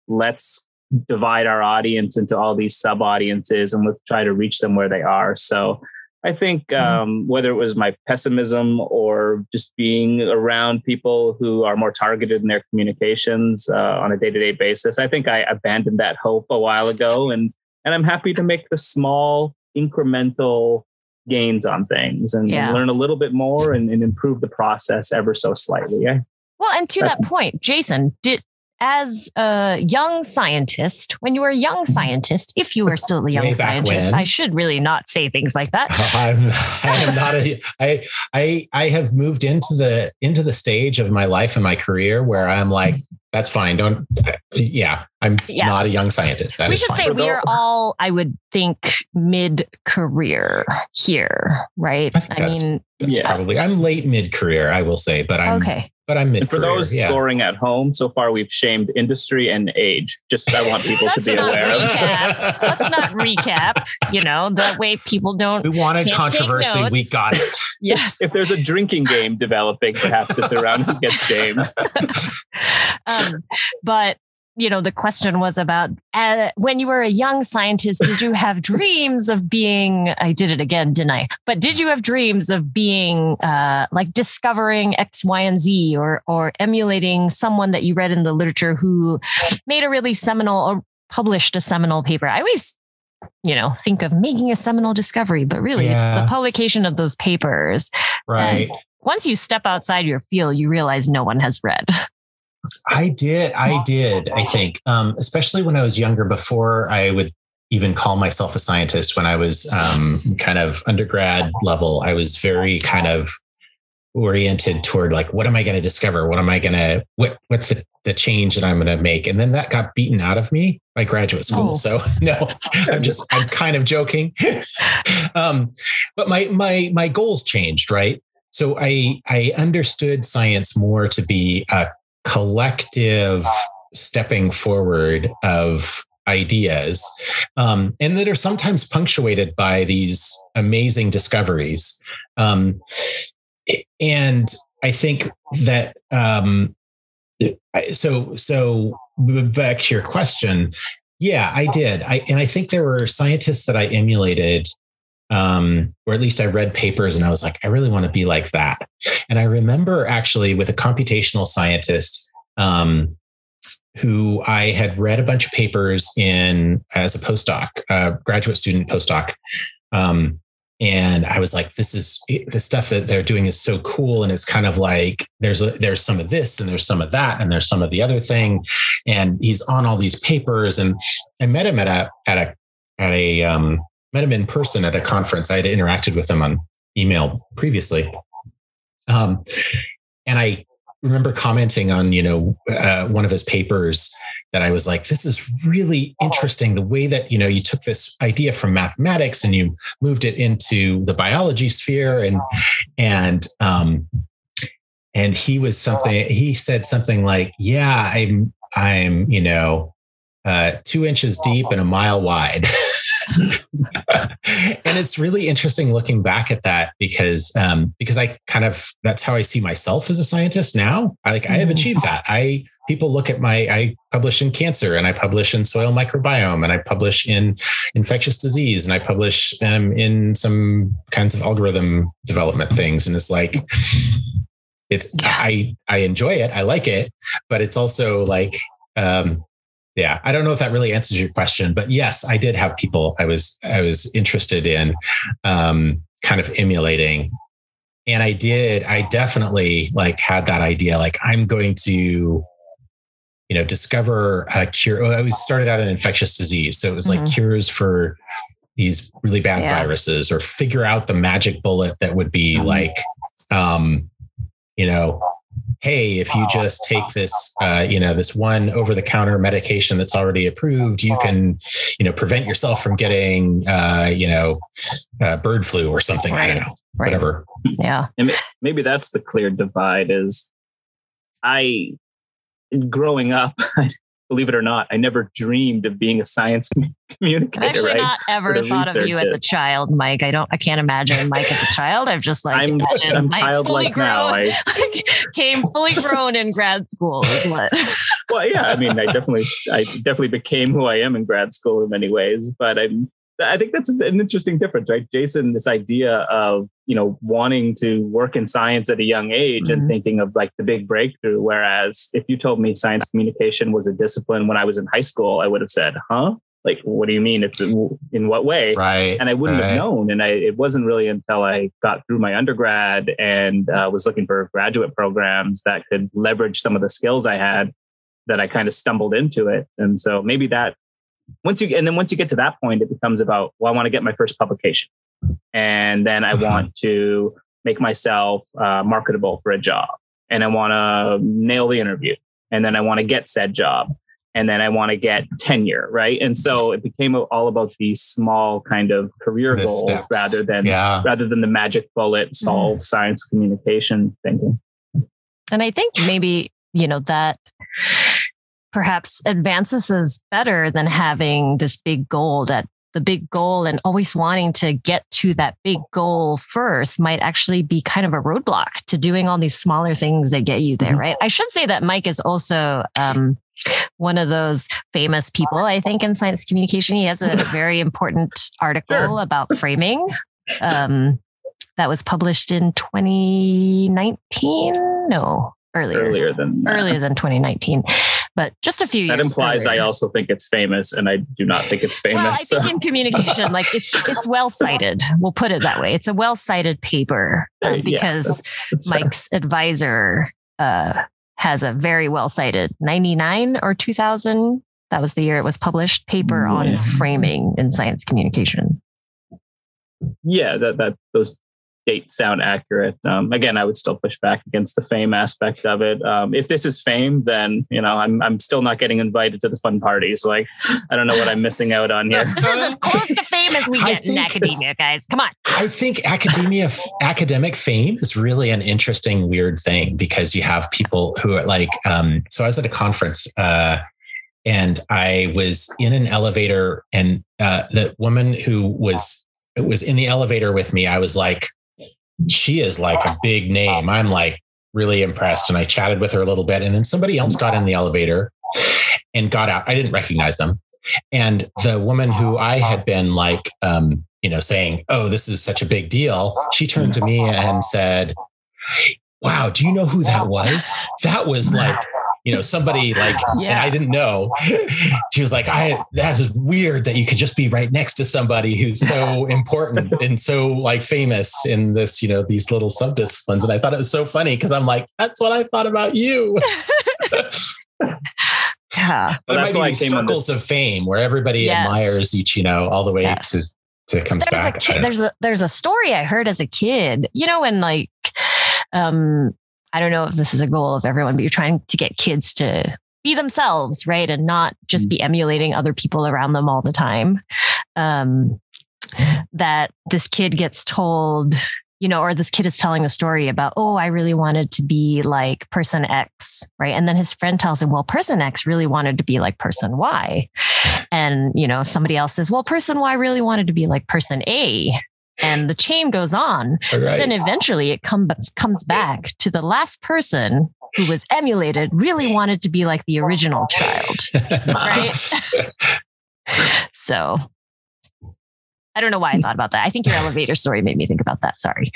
Speaker 3: let's divide our audience into all these sub audiences and let's try to reach them where they are. So I think mm-hmm. um, whether it was my pessimism or just being around people who are more targeted in their communications uh, on a day to day basis, I think I abandoned that hope a while ago, and and I'm happy to make the small incremental gains on things and, yeah. learn a little bit more and, and, improve the process ever so slightly. Yeah.
Speaker 1: Well, and to that point, Jason, did as a young scientist, when you were a young mm-hmm. scientist, if you were still a young scientist. I should really not say things like that. <laughs>
Speaker 4: I'm, I am not a, I, I, I have moved into the, into the stage of my life and my career where I'm like, that's fine. Don't, yeah, I'm yeah. not a young scientist. That
Speaker 1: we should
Speaker 4: fine.
Speaker 1: say we are all, I would think, mid career here, right?
Speaker 4: I, I mean, yeah. probably, I'm late mid career, I will say, but I'm, okay but I'm mid.
Speaker 3: For those yeah. scoring at home, so far we've shamed industry and age. Just I want people to be aware
Speaker 1: of. Let's not <laughs> recap. You know that way people don't.
Speaker 4: We wanted controversy. We got it. <laughs>
Speaker 1: yes.
Speaker 3: If there's a drinking game developing, perhaps it's around who gets shamed. <laughs>
Speaker 1: um, <laughs> but you know, the question was about uh, when you were a young scientist, did you have <laughs> dreams of being, I did it again, didn't I? But did you have dreams of being uh, like discovering X, Y, and Z or, or emulating someone that you read in the literature who made a really seminal or published a seminal paper? I always you know, think of making a seminal discovery, but really yeah. it's the publication of those papers.
Speaker 4: Right. And
Speaker 1: once you step outside your field, you realize no one has read. <laughs>
Speaker 4: I did. I did. I think, um, especially when I was younger, before I would even call myself a scientist, when I was um, kind of undergrad level, I was very kind of oriented toward like, what am I going to discover? What am I going to, what, what's the, the change that I'm going to make? And then that got beaten out of me by graduate school. Oh. So <laughs> no, I'm just, I'm kind of joking. <laughs> um, but my, my, my goals changed, right? So I, I understood science more to be a collective stepping forward of ideas um, and that are sometimes punctuated by these amazing discoveries. Um, and i think that um, so so back to your question yeah i did. I and i think there were scientists that i emulated um, or at least I read papers and I was like, I really want to be like that. And I remember actually with a computational scientist um, who I had read a bunch of papers in as a postdoc, graduate student postdoc. Um, and I was like, this is the stuff that they're doing is so cool. And it's kind of like there's a, there's some of this and there's some of that and there's some of the other thing. And he's on all these papers. And I met him at a at a at a um, met him in person at a conference. I had interacted with him on email previously. Um, and I remember commenting on, you know, uh, one of his papers that I was like, this is really interesting. The way that, you know, you took this idea from mathematics and you moved it into the biology sphere and, and, um, and he was something, he said something like, yeah, I'm, I'm, you know, uh, two inches deep and a mile wide. <laughs> <laughs> and it's really interesting looking back at that because um, because I kind of that's how I see myself as a scientist now. I like I have achieved that. I people look at my I publish in cancer and I publish in soil microbiome and I publish in infectious disease and I publish um, in some kinds of algorithm development things and it's like it's yeah. I I enjoy it. I like it, but it's also like um, yeah i don't know if that really answers your question but yes i did have people i was i was interested in um, kind of emulating and i did i definitely like had that idea like i'm going to you know discover a cure oh, i started out in infectious disease so it was like mm-hmm. cures for these really bad yeah. viruses or figure out the magic bullet that would be mm-hmm. like um you know hey, if you just take this, uh, you know, this one over the counter medication that's already approved, you can, you know, prevent yourself from getting, uh, you know, uh, bird flu or something. Right. I don't know, right. whatever.
Speaker 1: Yeah.
Speaker 3: And maybe that's the clear divide is I, growing up, <laughs> believe it or not, I never dreamed of being a science <laughs> communicator.
Speaker 1: I've actually
Speaker 3: right?
Speaker 1: not ever thought of you as a child, Mike. I don't. I can't imagine Mike as a child. I've just like
Speaker 3: I'm, I'm childlike now. I <laughs>
Speaker 1: came fully grown in grad school. Is what?
Speaker 3: well, yeah. I mean, I definitely, I definitely became who I am in grad school in many ways. But I'm I think that's an interesting difference, right? Jason, this idea of, you know, wanting to work in science at a young age mm-hmm. and thinking of like the big breakthrough. Whereas if you told me science communication was a discipline when I was in high school, I would have said, huh? Like, what do you mean? It's in what way?
Speaker 4: Right.
Speaker 3: And I wouldn't
Speaker 4: right.
Speaker 3: have known. And I, it wasn't really until I got through my undergrad and uh, was looking for graduate programs that could leverage some of the skills I had that I kind of stumbled into it. And so maybe that once you and then once you get to that point, it becomes about well, I want to get my first publication, and then I mm-hmm. want to make myself uh, marketable for a job, and I want to nail the interview, and then I want to get said job, and then I want to get tenure, right? And so it became all about these small kind of career the goals steps. rather than yeah. rather than the magic bullet solve mm. science communication thinking.
Speaker 1: And I think maybe you know that perhaps advances is better than having this big goal that the big goal and always wanting to get to that big goal first might actually be kind of a roadblock to doing all these smaller things that get you there, mm-hmm. right? I should say that Mike is also um, one of those famous people, I think, in science communication. He has a <laughs> very important article sure. about framing um, that was published in 2019. No, earlier.
Speaker 3: Earlier than
Speaker 1: that. earlier than 2019 but just a few years.
Speaker 3: that implies earlier. i also think it's famous and i do not think it's famous well, i
Speaker 1: so. think in communication like it's it's well cited we'll put it that way it's a well cited paper uh, because yeah, that's, that's mike's fair. advisor uh, has a very well cited 99 or 2000 that was the year it was published paper yeah. on framing in science communication
Speaker 3: yeah that that those dates sound accurate. Um, again, I would still push back against the fame aspect of it. Um, if this is fame, then you know I'm I'm still not getting invited to the fun parties. Like I don't know what I'm missing out on here. <laughs>
Speaker 1: this is as close to fame as we get in academia, guys. Come on.
Speaker 4: I think academia academic fame is really an interesting weird thing because you have people who are like. Um, so I was at a conference. Uh, and I was in an elevator, and uh, the woman who was was in the elevator with me, I was like, she is like a big name. I'm like really impressed. And I chatted with her a little bit. And then somebody else got in the elevator and got out. I didn't recognize them. And the woman who I had been like, um, you know, saying, Oh, this is such a big deal. She turned to me and said, Wow, do you know who that was? That was like you know, somebody like, yeah. and I didn't know. <laughs> She was like, I, that's weird that you could just be right next to somebody who's so <laughs> important and so like famous in this, you know, these little subdisciplines. And I thought it was so funny because I'm like, that's what I thought about you. <laughs>
Speaker 1: yeah.
Speaker 4: But that's why I came circles of fame where everybody yes. admires each, you know, all the way yes. to, to comes
Speaker 1: there's
Speaker 4: back.
Speaker 1: A kid, there's a, there's a story I heard as a kid, you know, when like, um, I don't know if this is a goal of everyone, but you're trying to get kids to be themselves, right? And not just be emulating other people around them all the time. Um, that this kid gets told, you know, or this kid is telling a story about, oh, I really wanted to be like person X, right? And then his friend tells him, well, person X really wanted to be like person Y. And, you know, somebody else says, well, person Y really wanted to be like person A and the chain goes on. Right. Then eventually it comes comes back to the last person who was emulated really wanted to be like the original child, right? so I don't know why I thought about that. I think your elevator story made me think about that. Sorry.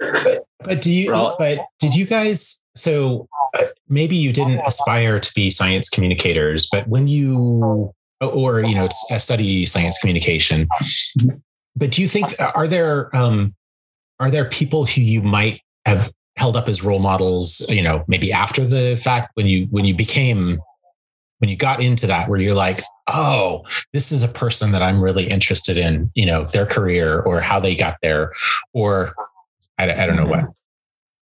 Speaker 4: But, but do you? But did you guys? So uh, maybe you didn't aspire to be science communicators, but when you or you know study science communication but do you think are there um, are there people who you might have held up as role models? You know, maybe after the fact when you when you became when you got into that where you're like oh this is a person that i'm really interested in you know their career or how they got there or i, I don't know what?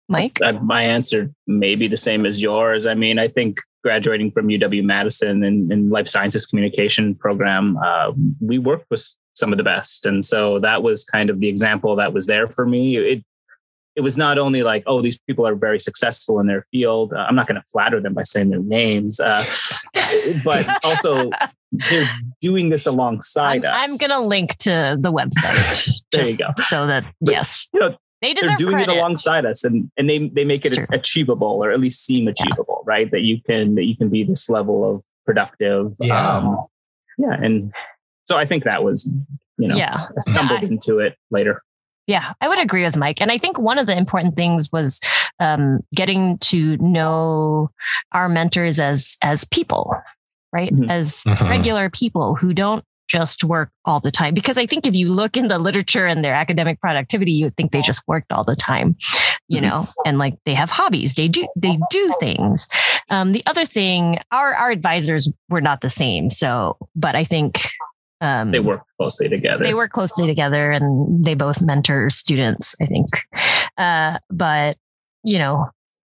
Speaker 1: Mike?
Speaker 3: My answer may be the same as yours. I mean i think graduating from uw madison and, and life sciences communication program uh, we worked with some of the best. And so that was kind of the example that was there for me. It it was not only like, oh, these people are very successful in their field. Uh, I'm not going to flatter them by saying their names, uh, <laughs> but also they're doing this alongside
Speaker 1: I'm,
Speaker 3: us.
Speaker 1: I'm going to link to the website. <laughs>
Speaker 3: there you go.
Speaker 1: So that but, yes, you know, they deserve
Speaker 3: they're doing
Speaker 1: credit.
Speaker 3: it alongside us, and and they they make it achievable, or at least seem achievable, yeah. right? That you can that you can be this level of productive.
Speaker 4: Yeah. Um,
Speaker 3: yeah, and so I think that was, you know, yeah. I stumbled yeah, I, into it later.
Speaker 1: Yeah, I would agree with Mike. And I think one of the important things was um, getting to know our mentors as as people, right? Mm-hmm. As uh-huh. regular people who don't just work all the time. Because I think if you look in the literature and their academic productivity, you would think they just worked all the time, you mm-hmm. know, and like they have hobbies, they do they do things. Um, the other thing, our our advisors were not the same. So, but I think
Speaker 3: um, they work closely together.
Speaker 1: They work closely together and they both mentor students, I think. Uh, but, you know,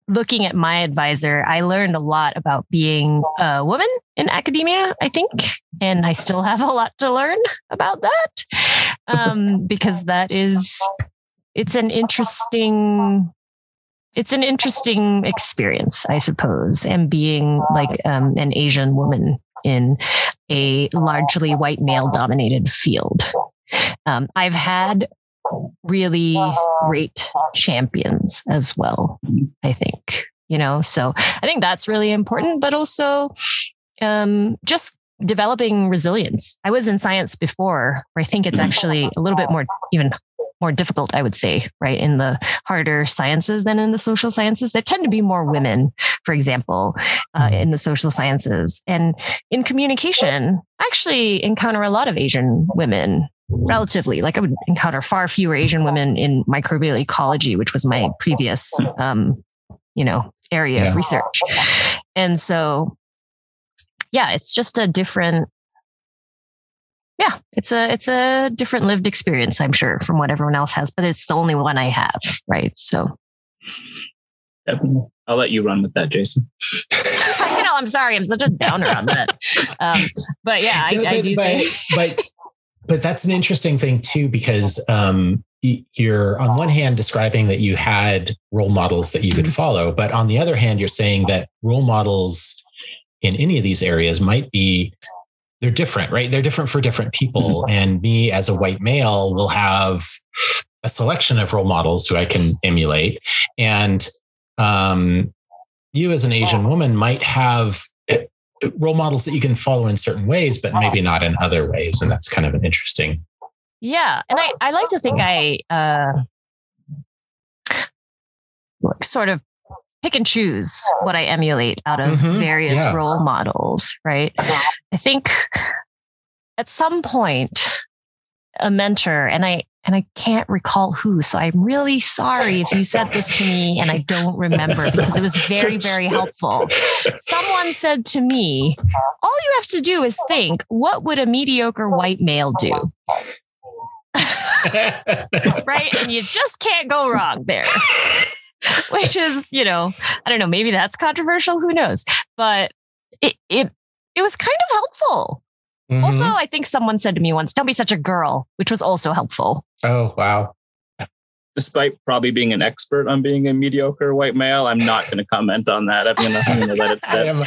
Speaker 1: looking at my advisor, I learned a lot about being a woman in academia, I think. And I still have a lot to learn about that um, <laughs> because that is, it's an interesting it's an interesting experience, I suppose, and being like um, an Asian woman in a largely white male dominated field. Um, I've had really great champions as well, I think, you know, so I think that's really important, but also um, just developing resilience. I was in science before, where I think it's actually a little bit more even more difficult, I would say, right? In the harder sciences than in the social sciences. There tend to be more women, for example, uh, mm-hmm. in the social sciences. And in communication, I actually encounter a lot of Asian women relatively like i would encounter far fewer asian women in microbial ecology which was my previous um, you know area yeah. of research and so yeah it's just a different yeah, it's a it's a different lived experience, I'm sure, from what everyone else has, but it's the only one I have, right? So
Speaker 3: Definitely. I'll let you run with that, Jason. <laughs>
Speaker 1: I know. I'm sorry. I'm such a downer on that. Um, but yeah, I, no, but, I do
Speaker 4: but,
Speaker 1: think. <laughs>
Speaker 4: but but that's an interesting thing too, because um, you're on one hand describing that you had role models that you could mm-hmm. follow, but on the other hand, you're saying that role models in any of these areas might be they're different, right? They're different for different people. Mm-hmm. And me as a white male will have a selection of role models who I can emulate. And um, you as an Asian woman might have eh, role models that you can follow in certain ways, but maybe not in other ways. And that's kind of an interesting.
Speaker 1: Yeah. And I, I like to think I uh, sort of pick and choose what I emulate out of mm-hmm. various yeah. role models, right? I think at some point a mentor and I and I can't recall who, so I'm really sorry if you said this to me and I don't remember because it was very very helpful. Someone said to me, all you have to do is think, what would a mediocre white male do? <laughs> right? And you just can't go wrong there. <laughs> <laughs> which is, you know, I don't know, maybe that's controversial. Who knows? But it it it was kind of helpful. Mm-hmm. Also, I think someone said to me once, "Don't be such a girl," which was also helpful.
Speaker 4: Oh wow!
Speaker 3: Despite probably being an expert on being a mediocre white male, I'm not going to comment on that. I'm going to let it sit. I, am,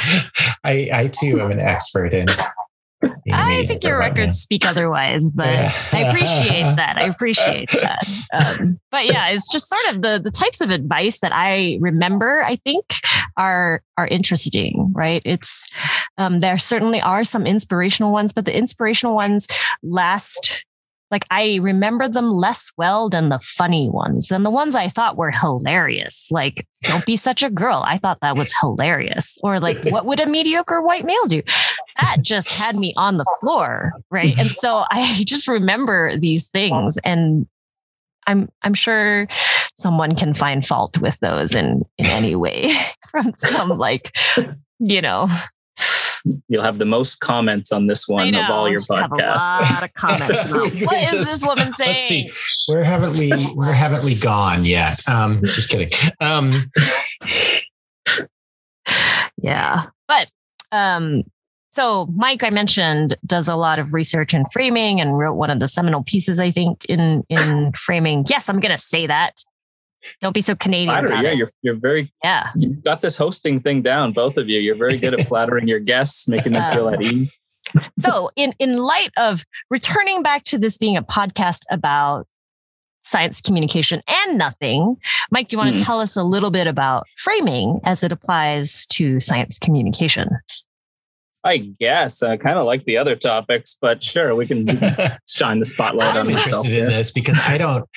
Speaker 4: I, I too am an expert in
Speaker 1: I think your records speak otherwise, but yeah. I appreciate <laughs> that. I appreciate that. Um, but yeah, it's just sort of the the types of advice that I remember. I think are are interesting, right? It's um, there certainly are some inspirational ones, but the inspirational ones last like I remember them less well than the funny ones and the ones I thought were hilarious. Like, don't be such a girl. I thought that was hilarious. Or like, what would a mediocre white male do? That just had me on the floor. Right. And so <laughs> I just remember these things and I'm I'm sure someone can find fault with those in in any way <laughs> from some like you know
Speaker 3: You'll have the most comments on this one of all your podcasts.
Speaker 1: a lot of comments. <laughs> what is this woman saying? Let's see.
Speaker 4: Where haven't we where haven't we gone yet? Um, just kidding. Um,
Speaker 1: yeah. But um, so Mike, I mentioned, does a lot of research in framing and wrote one of the seminal pieces, I think, in in framing. Yes, I'm gonna say that. Don't be so Canadian.
Speaker 3: yeah,
Speaker 1: it.
Speaker 3: you're you're very
Speaker 1: yeah.
Speaker 3: You got this hosting thing down, both of you. You're very good at <laughs> flattering your guests, making them feel at ease.
Speaker 1: so, in in light of returning back to this being a podcast about science communication and nothing, Mike, do you want to mm. tell us a little bit about framing as it applies to science communication?
Speaker 3: I guess I kind of like the other topics, but sure, we can, <laughs> shine the spotlight
Speaker 4: I'm
Speaker 3: on
Speaker 4: interested in this because I don't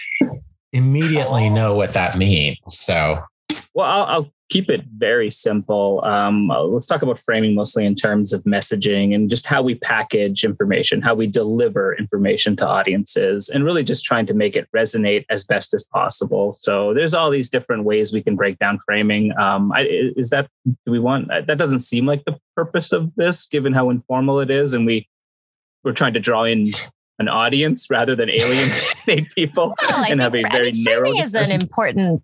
Speaker 4: immediately know what that means. So,
Speaker 3: well, I'll, I'll keep it very simple. Um, let's talk about framing mostly in terms of messaging and just how we package information, how we deliver information to audiences, and really just trying to make it resonate as best as possible. So there's all these different ways we can break down framing. Um, I, is that do we want that? Doesn't seem like the purpose of this, given how informal it is, and we we're trying to draw in an audience rather than alienate <laughs> people <laughs> well, and have a very I mean, narrow.
Speaker 1: is an important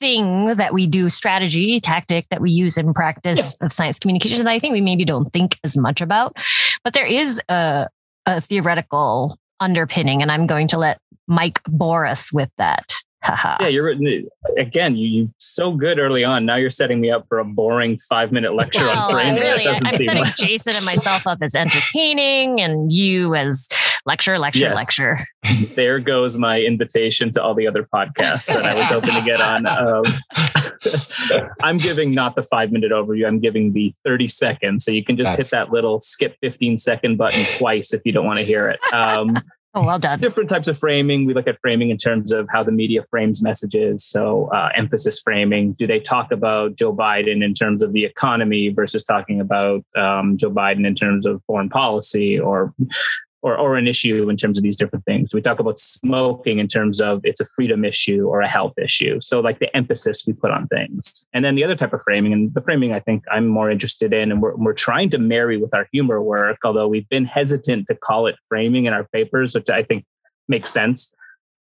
Speaker 1: thing that we do, strategy, tactic that we use in practice yeah. of science communication that I think we maybe don't think as much about. But there is a, a theoretical underpinning, and I'm going to let Mike bore us with that.
Speaker 3: Yeah, you're again. You you so good early on. Now you're setting me up for a boring five minute lecture well, on framing.
Speaker 1: Really, I'm setting like... Jason and <laughs> myself up as entertaining, and you as lecture, lecture, yes. lecture. <laughs>
Speaker 3: There goes my invitation to all the other podcasts that I was hoping to get on. Um, <laughs> I'm giving not the five minute overview. I'm giving the 30 seconds. So you can just That's... hit that little skip 15 second button twice if you don't want to hear it. Um,
Speaker 1: Oh, well done.
Speaker 3: Different types of framing. We look at framing in terms of how the media frames messages. So, uh, emphasis framing. Do they talk about Joe Biden in terms of the economy versus talking about um, Joe Biden in terms of foreign policy or or, or an issue in terms of these different things. We talk about smoking in terms of it's a freedom issue or a health issue. So, like the emphasis we put on things. And then the other type of framing, and the framing I think I'm more interested in, and we're, we're trying to marry with our humor work, although we've been hesitant to call it framing in our papers, which I think makes sense.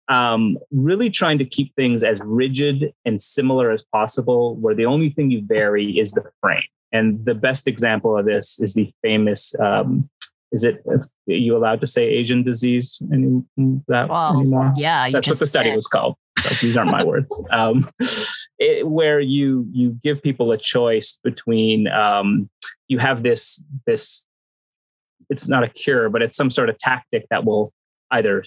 Speaker 3: Um, really trying to keep things as rigid and similar as possible, where the only thing you vary is the frame. And the best example of this is the famous um, is it are you allowed to say Asian disease any, that well, anymore?
Speaker 1: Yeah,
Speaker 3: that's what the study was called. So these aren't my words. <laughs> Um, it, where you you give people a choice between um, you have this this it's not a cure, but it's some sort of tactic that will either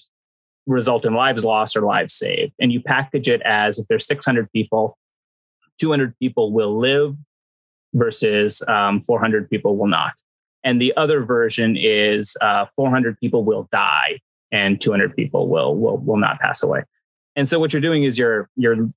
Speaker 3: result in lives lost or lives saved, and you package it as if there's 600 people, 200 people will live versus um, 400 people will not and the other version is uh, 400 people will die and 200 people will will will not pass away. And so what you're doing is you're you're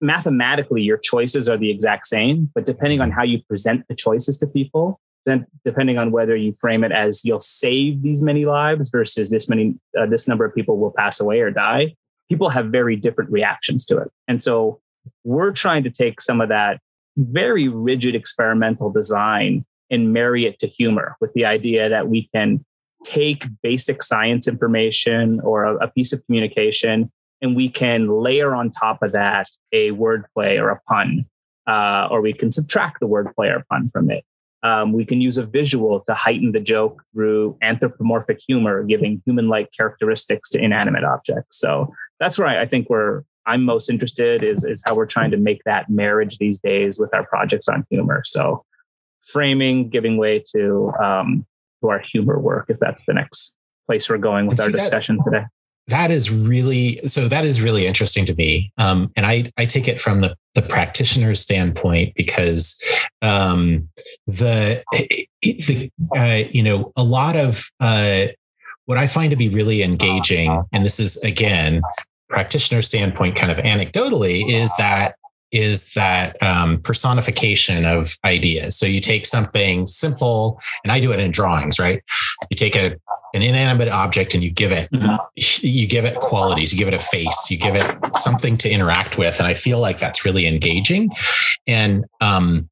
Speaker 3: mathematically your choices are the exact same, but depending on how you present the choices to people, then depending on whether you frame it as you'll save these many lives versus this many uh, this number of people will pass away or die, people have very different reactions to it. And so we're trying to take some of that very rigid experimental design and marry it to humor with the idea that we can take basic science information or a, a piece of communication and we can layer on top of that a wordplay or a pun, uh, or we can subtract the wordplay or pun from it. Um, we can use a visual to heighten the joke through anthropomorphic humor, giving human-like characteristics to inanimate objects. So that's where I, I think we're I'm most interested is is how we're trying to make that marriage these days with our projects on humor. So framing giving way to um, to our humor work if that's the next place we're going with our discussion today.
Speaker 4: That is really so that is really interesting to me. Um, and i i take it from the the practitioner standpoint because um, the the uh, you know a lot of uh, what i find to be really engaging and this is again practitioner standpoint kind of anecdotally is that is that um, personification of ideas. So you take something simple, and I do it in drawings, right? You take a an inanimate object and you give it mm-hmm. you give it qualities you give it a face you give it something to interact with and i feel like that's really engaging and um,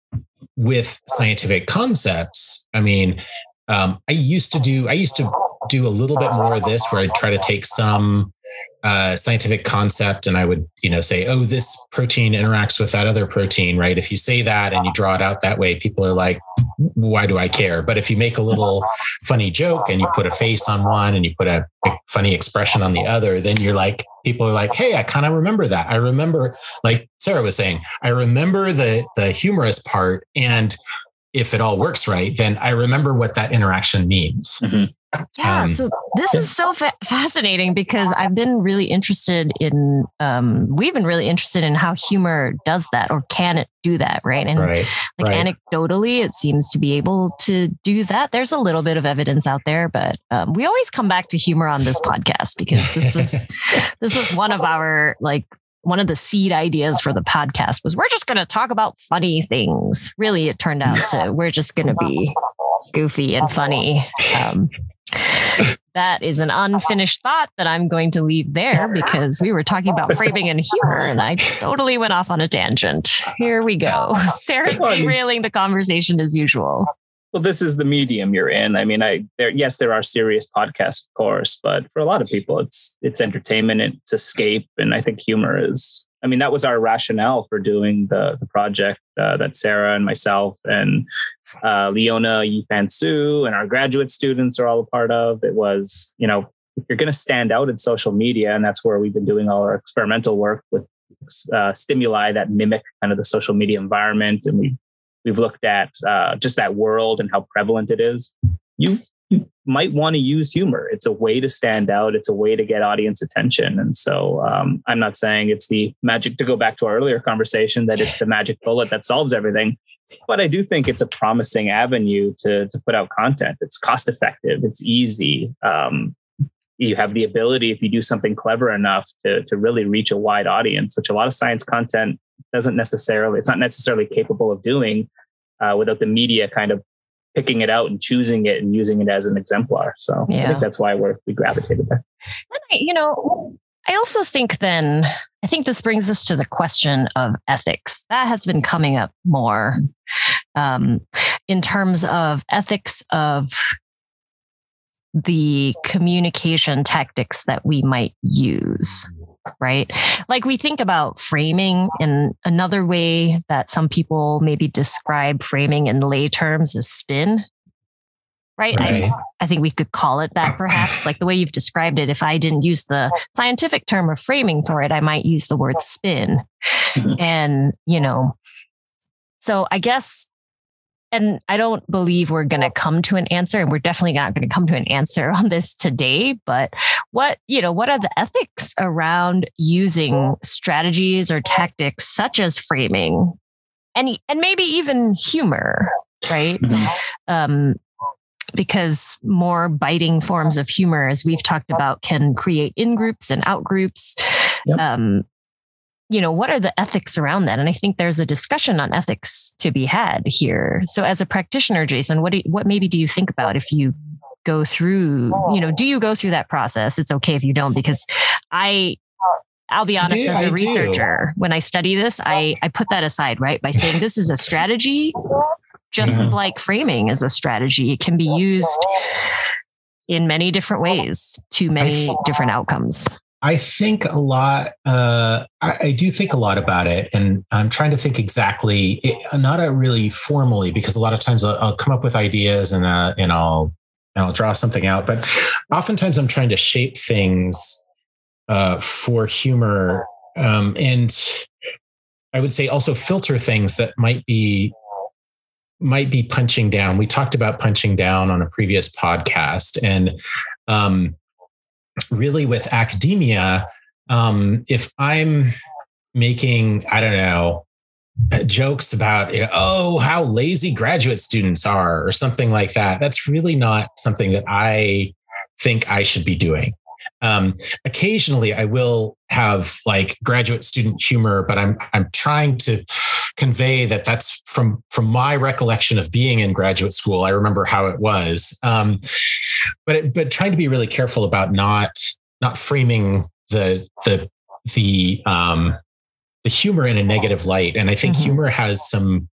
Speaker 4: with scientific concepts i mean um, i used to do i used to do a little bit more of this where i try to take some uh, scientific concept and I would, you know, say, oh, this protein interacts with that other protein, right? If you say that and you draw it out that way, people are like, why do I care? But if you make a little funny joke and you put a face on one and you put a, a funny expression on the other, then you're like, people are like, hey, I kind of remember that. I remember, like Sarah was saying, I remember the the humorous part and if it all works right, then I remember what that interaction means. Mm-hmm.
Speaker 1: Yeah. Um, so this is so fa- fascinating because I've been really interested in, um, we've been really interested in how humor does that or can it do that? Right. And right, like right. anecdotally, it seems to be able to do that. There's a little bit of evidence out there, but um, we always come back to humor on this podcast because this was, <laughs> this was one of our like one of the seed ideas for the podcast was we're just going to talk about funny things. Really, it turned out to we're just going to be goofy and funny. Um, that is an unfinished thought that I'm going to leave there because we were talking about framing and humor and I totally went off on a tangent. Here we go. <laughs> Sarah derailing the conversation as usual.
Speaker 3: Well, this is the medium you're in. I mean, I there yes, there are serious podcasts, of course, but for a lot of people, it's it's entertainment, it's escape, and I think humor is. I mean, that was our rationale for doing the the project uh, that Sarah and myself and uh, Leona Yifan Su and our graduate students are all a part of. It was, you know, if you're going to stand out in social media, and that's where we've been doing all our experimental work with uh, stimuli that mimic kind of the social media environment, and we we've looked at uh, just that world and how prevalent it is. You, might want to use humor. It's a way to stand out. It's a way to get audience attention. And so um, I'm not saying it's the magic. To go back to our earlier conversation, that it's the magic bullet that solves everything. But I do think it's a promising avenue to to put out content. It's cost effective. It's easy. Um, you have the ability, if you do something clever enough, to to really reach a wide audience, which a lot of science content doesn't necessarily. It's not necessarily capable of doing uh, without the media kind of picking it out and choosing it and using it as an exemplar. So yeah. I think that's why we're, we gravitated there.
Speaker 1: And I, you know, I also think then I think this brings us to the question of ethics. That has been coming up more um, in terms of ethics of the communication tactics that we might use right? Like we think about framing in another way that some people maybe describe framing in lay terms as spin. Right. right. I, I think we could call it that perhaps, like the way you've described it. If I didn't use the scientific term of framing for it, I might use the word spin. Mm-hmm. And, you know, so I guess and I don't believe we're going to come to an answer, and we're definitely not going to come to an answer on this today. But what, you know, what are the ethics around using strategies or tactics such as framing and, and maybe even humor, right? Mm-hmm. Um, because more biting forms of humor, as we've talked about, can create in groups and out groups. Yep. Um, you know, what are the ethics around that? And I think there's a discussion on ethics to be had here. So as a practitioner, Jason, what do, what maybe do you think about if you go through, you know, do you go through that process? It's okay if you don't, because I, I'll be honest, do, as a I researcher, do. when I study this, I, I put that aside, right? By saying this is a strategy, just yeah. like framing is a strategy. It can be used in many different ways to many different outcomes.
Speaker 4: I think a lot. Uh, I, I, do think a lot about it, and I'm trying to think exactly, it, not really formally, because a lot of times I'll, I'll come up with ideas and uh, and I'll and I'll draw something out. But oftentimes I'm trying to shape things uh, for humor, um, and I would say also filter things that might be might be punching down. We talked about punching down on a previous podcast, and um, really with academia, um, if I'm making, I don't know, jokes about, you know, oh, how lazy graduate students are, or something like that, that's really not something that I think I should be doing. Um, occasionally, I will have like graduate student humor, but I'm I'm trying to convey that that's from from my recollection of being in graduate school. I remember how it was, um, but it, but trying to be really careful about not not framing the the the um, the humor in a negative light. And I think mm-hmm. humor has some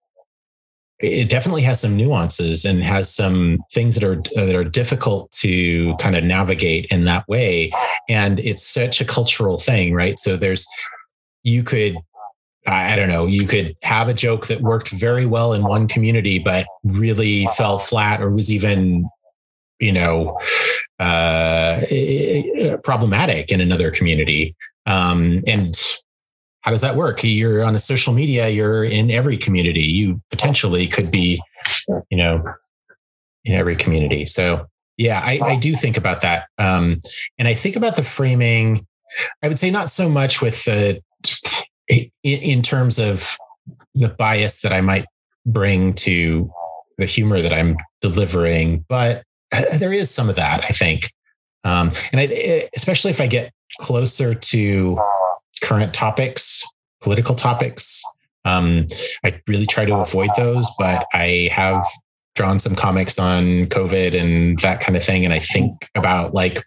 Speaker 4: it definitely has some nuances and has some things that are that are difficult to kind of navigate in that way and it's such a cultural thing right so there's you could I don't know, you could have a joke that worked very well in one community, but really fell flat or was even, you know, uh, problematic in another community. Um, and how does that work? You're on a social media, you're in every community. You potentially could be, you know, in every community. So, yeah, I, I do think about that. Um, and I think about the framing, I would say not so much with the, in, in terms of the bias that I might bring to the humor that I'm delivering, but there is some of that, I think. Um, and I, especially if I get closer to current topics, political topics, um, I really try to avoid those, but I have drawn some comics on COVID and that kind of thing. And I think about like,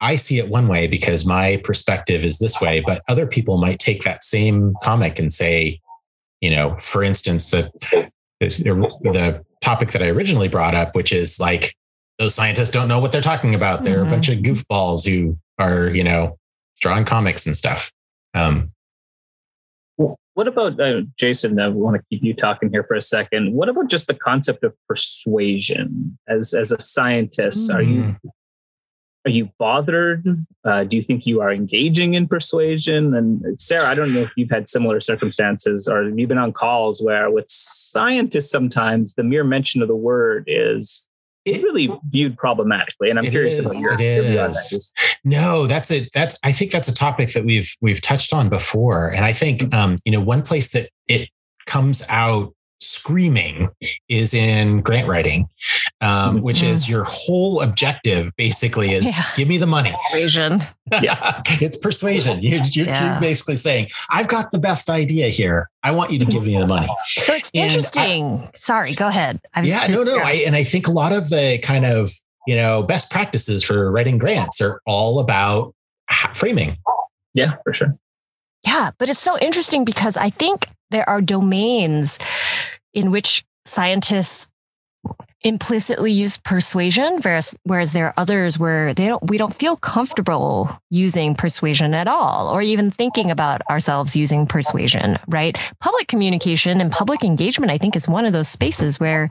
Speaker 4: I see it one way because my perspective is this way, but other people might take that same comic and say, you know, for instance, the the, the topic that I originally brought up, which is like those scientists don't know what they're talking about. They're mm-hmm. a bunch of goofballs who are, you know, drawing comics and stuff. Um,
Speaker 3: what about uh, Jason? I want to keep you talking here for a second. What about just the concept of persuasion as as a scientist? Mm. Are you mm are you bothered? Uh, do you think you are engaging in persuasion? And Sarah, I don't know if you've had similar circumstances or you've been on calls where with scientists sometimes the mere mention of the word is it really viewed problematically. And I'm curious is, about your, it is. Your that.
Speaker 4: No, that's it. That's I think that's a topic that we've we've touched on before. And I think um, you know, one place that it comes out screaming is in grant writing, um, which mm-hmm. is your whole objective basically is yeah. give me the money.
Speaker 1: Persuasion. <laughs>
Speaker 4: yeah, it's persuasion. You're, you're, yeah. you're, basically saying, I've got the best idea here. I want you to give me the money.
Speaker 1: So it's and interesting. I, Sorry, go ahead.
Speaker 4: yeah, no, no. I, and I think a lot of the kind of, you know, best practices for writing grants are all about framing.
Speaker 3: Yeah, for sure.
Speaker 1: Yeah, but it's so interesting because I think there are domains in which scientists implicitly use persuasion whereas, whereas there are others where they don't we don't feel comfortable using persuasion at all or even thinking about ourselves using persuasion right public communication and public engagement i think is one of those spaces where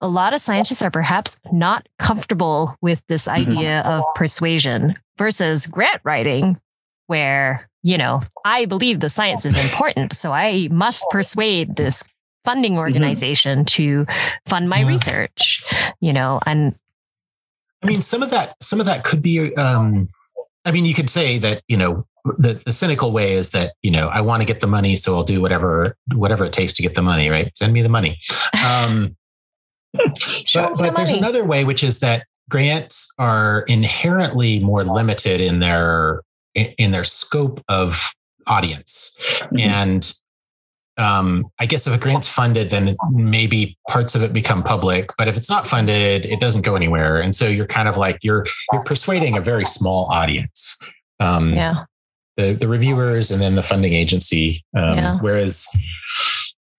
Speaker 1: a lot of scientists are perhaps not comfortable with this mm-hmm. idea mm-hmm. of persuasion versus grant writing where, you know, I believe the science is important. So I must persuade this funding mm-hmm. organization mm-hmm. to fund my yeah. research, you know, and
Speaker 4: I mean, some of that, some of that could be, um, I mean, you could say that, you know, the, the cynical way is that, you know, I want to get the money, so I'll do whatever, whatever it takes to get the money, right? Send me the money. Um, <laughs> but, but there's another way, which is that grants are inherently more limited in their in their scope of audience. Mm-hmm. And um, I guess if a grant's funded, then maybe parts of it become public. But if it's not funded, it doesn't go anywhere. And so you're kind of like you're you're persuading a very small audience.
Speaker 1: Um, yeah.
Speaker 4: The the reviewers and then the funding agency. Um, yeah. Whereas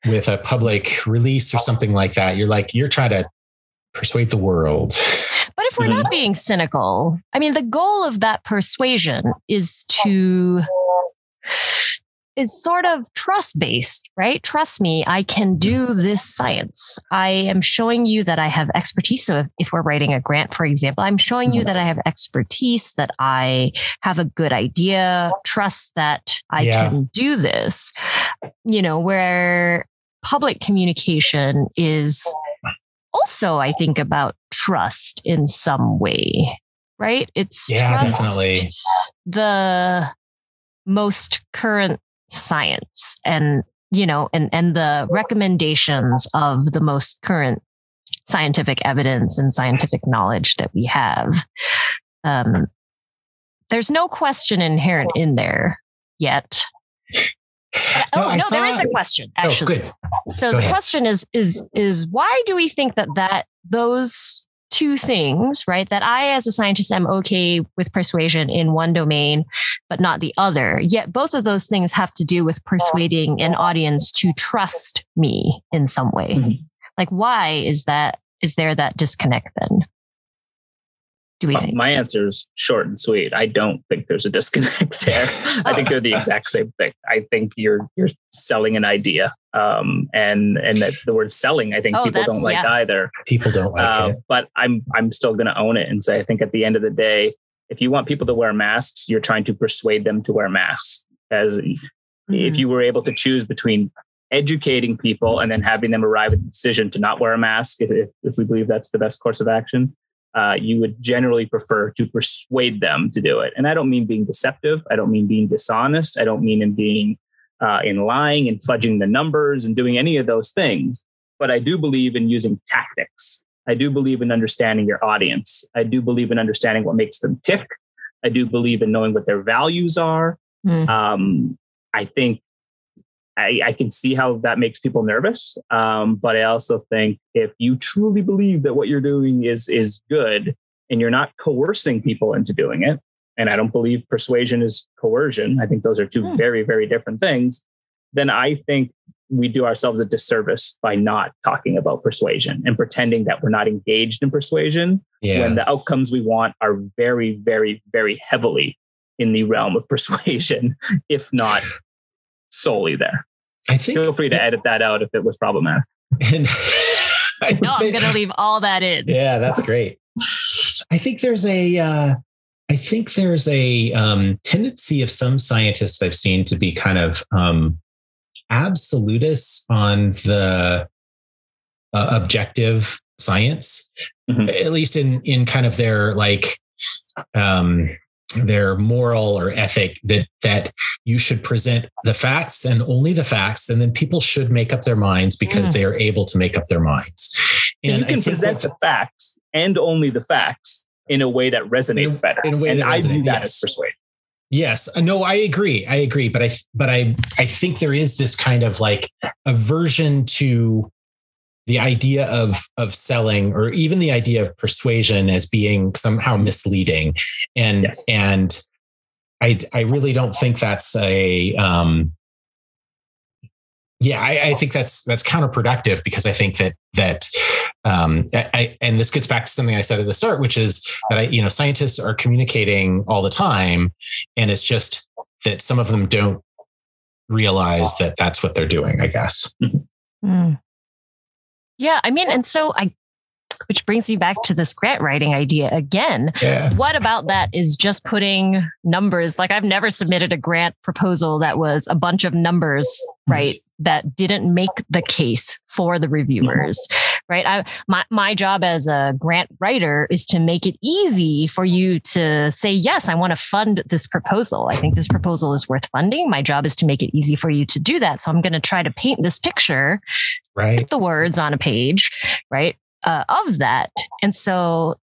Speaker 4: with a public release or something like that, you're like you're trying to persuade the world.
Speaker 1: But if we're not mm-hmm. being cynical, I mean, the goal of that persuasion is to is sort of trust based, right? Trust me, I can do this science. I am showing you that I have expertise. So if, if we're writing a grant, for example, I'm showing you that I have expertise, that I have a good idea, trust that I yeah. can do this, you know, where public communication is also, I think about trust in some way, right? It's yeah, definitely the most current science and you know and and the recommendations of the most current scientific evidence and scientific knowledge that we have um, there's no question inherent in there yet no, oh no, there is a question oh, actually. Oh, so Go the ahead. question is is is why do we think that that those two things, right? That I as a scientist am okay with persuasion in one domain but not the other. Yet both of those things have to do with persuading an audience to trust me in some way. Mm-hmm. Like why is that is there that disconnect then? Do we think?
Speaker 3: My answer is short and sweet. I don't think there's a disconnect <laughs> there. I think they're the <laughs> exact same thing. I think you're you're selling an idea, um, and and that the word selling, I think oh, people don't like yeah. either.
Speaker 4: People don't like uh, it.
Speaker 3: But I'm I'm still going to own it and say I think at the end of the day, if you want people to wear masks, you're trying to persuade them to wear masks. As mm-hmm. if you were able to choose between educating people and then having them arrive at the decision to not wear a mask, if, if we believe that's the best course of action, uh, you would generally prefer to persuade them to do it. And I don't mean being deceptive. I don't mean being dishonest. I don't mean in being uh, in lying and fudging the numbers and doing any of those things. But I do believe in using tactics. I do believe in understanding your audience. I do believe in understanding what makes them tick. I do believe in knowing what their values are. Mm. Um, I think I, I, can see how that makes people nervous. Um, but I also think if you truly believe that what you're doing is is good and you're not coercing people into doing it, and I don't believe persuasion is coercion. I think those are two hmm. very, very different things. Then I think we do ourselves a disservice by not talking about persuasion and pretending that we're not engaged in persuasion yeah. when the outcomes we want are very, very, very heavily in the realm of <laughs> persuasion, if not solely there. I think feel free to edit that out if it was problematic. <laughs>
Speaker 1: no, I'm going to leave all that in.
Speaker 4: Yeah, that's great. I think there's a uh, I think there's a um, tendency of some scientists I've seen to be kind of um, absolutists on the uh, objective science, mm-hmm. at least in in kind of their like um, their moral or ethic that that you should present the facts and only the facts, and then people should make up their minds because mm. they are able to make up their minds.
Speaker 3: And, you can present the facts and only the facts in a way that resonates in, better. In a way and that I resonates, view that yes. as persuade.
Speaker 4: Yes, uh, no, I agree. I agree, but I but I I think there is this kind of like aversion to the idea of of selling or even the idea of persuasion as being somehow misleading and yes. and i i really don't think that's a um yeah I, I think that's that's counterproductive because i think that that um I, and this gets back to something i said at the start which is that i you know scientists are communicating all the time and it's just that some of them don't realize that that's what they're doing i guess mm.
Speaker 1: Yeah. I mean, and so I, which brings me back to this grant writing idea again. Yeah. What about that is just putting numbers? Like I've never submitted a grant proposal that was a bunch of numbers, right? That didn't make the case for the reviewers right? I, my, my job as a grant writer is to make it easy for you to say, yes, I want to fund this proposal. I think this proposal is worth funding. My job is to make it easy for you to do that. So I'm going to try to paint this picture, right? Put the words on a page, right? Uh, of that. And so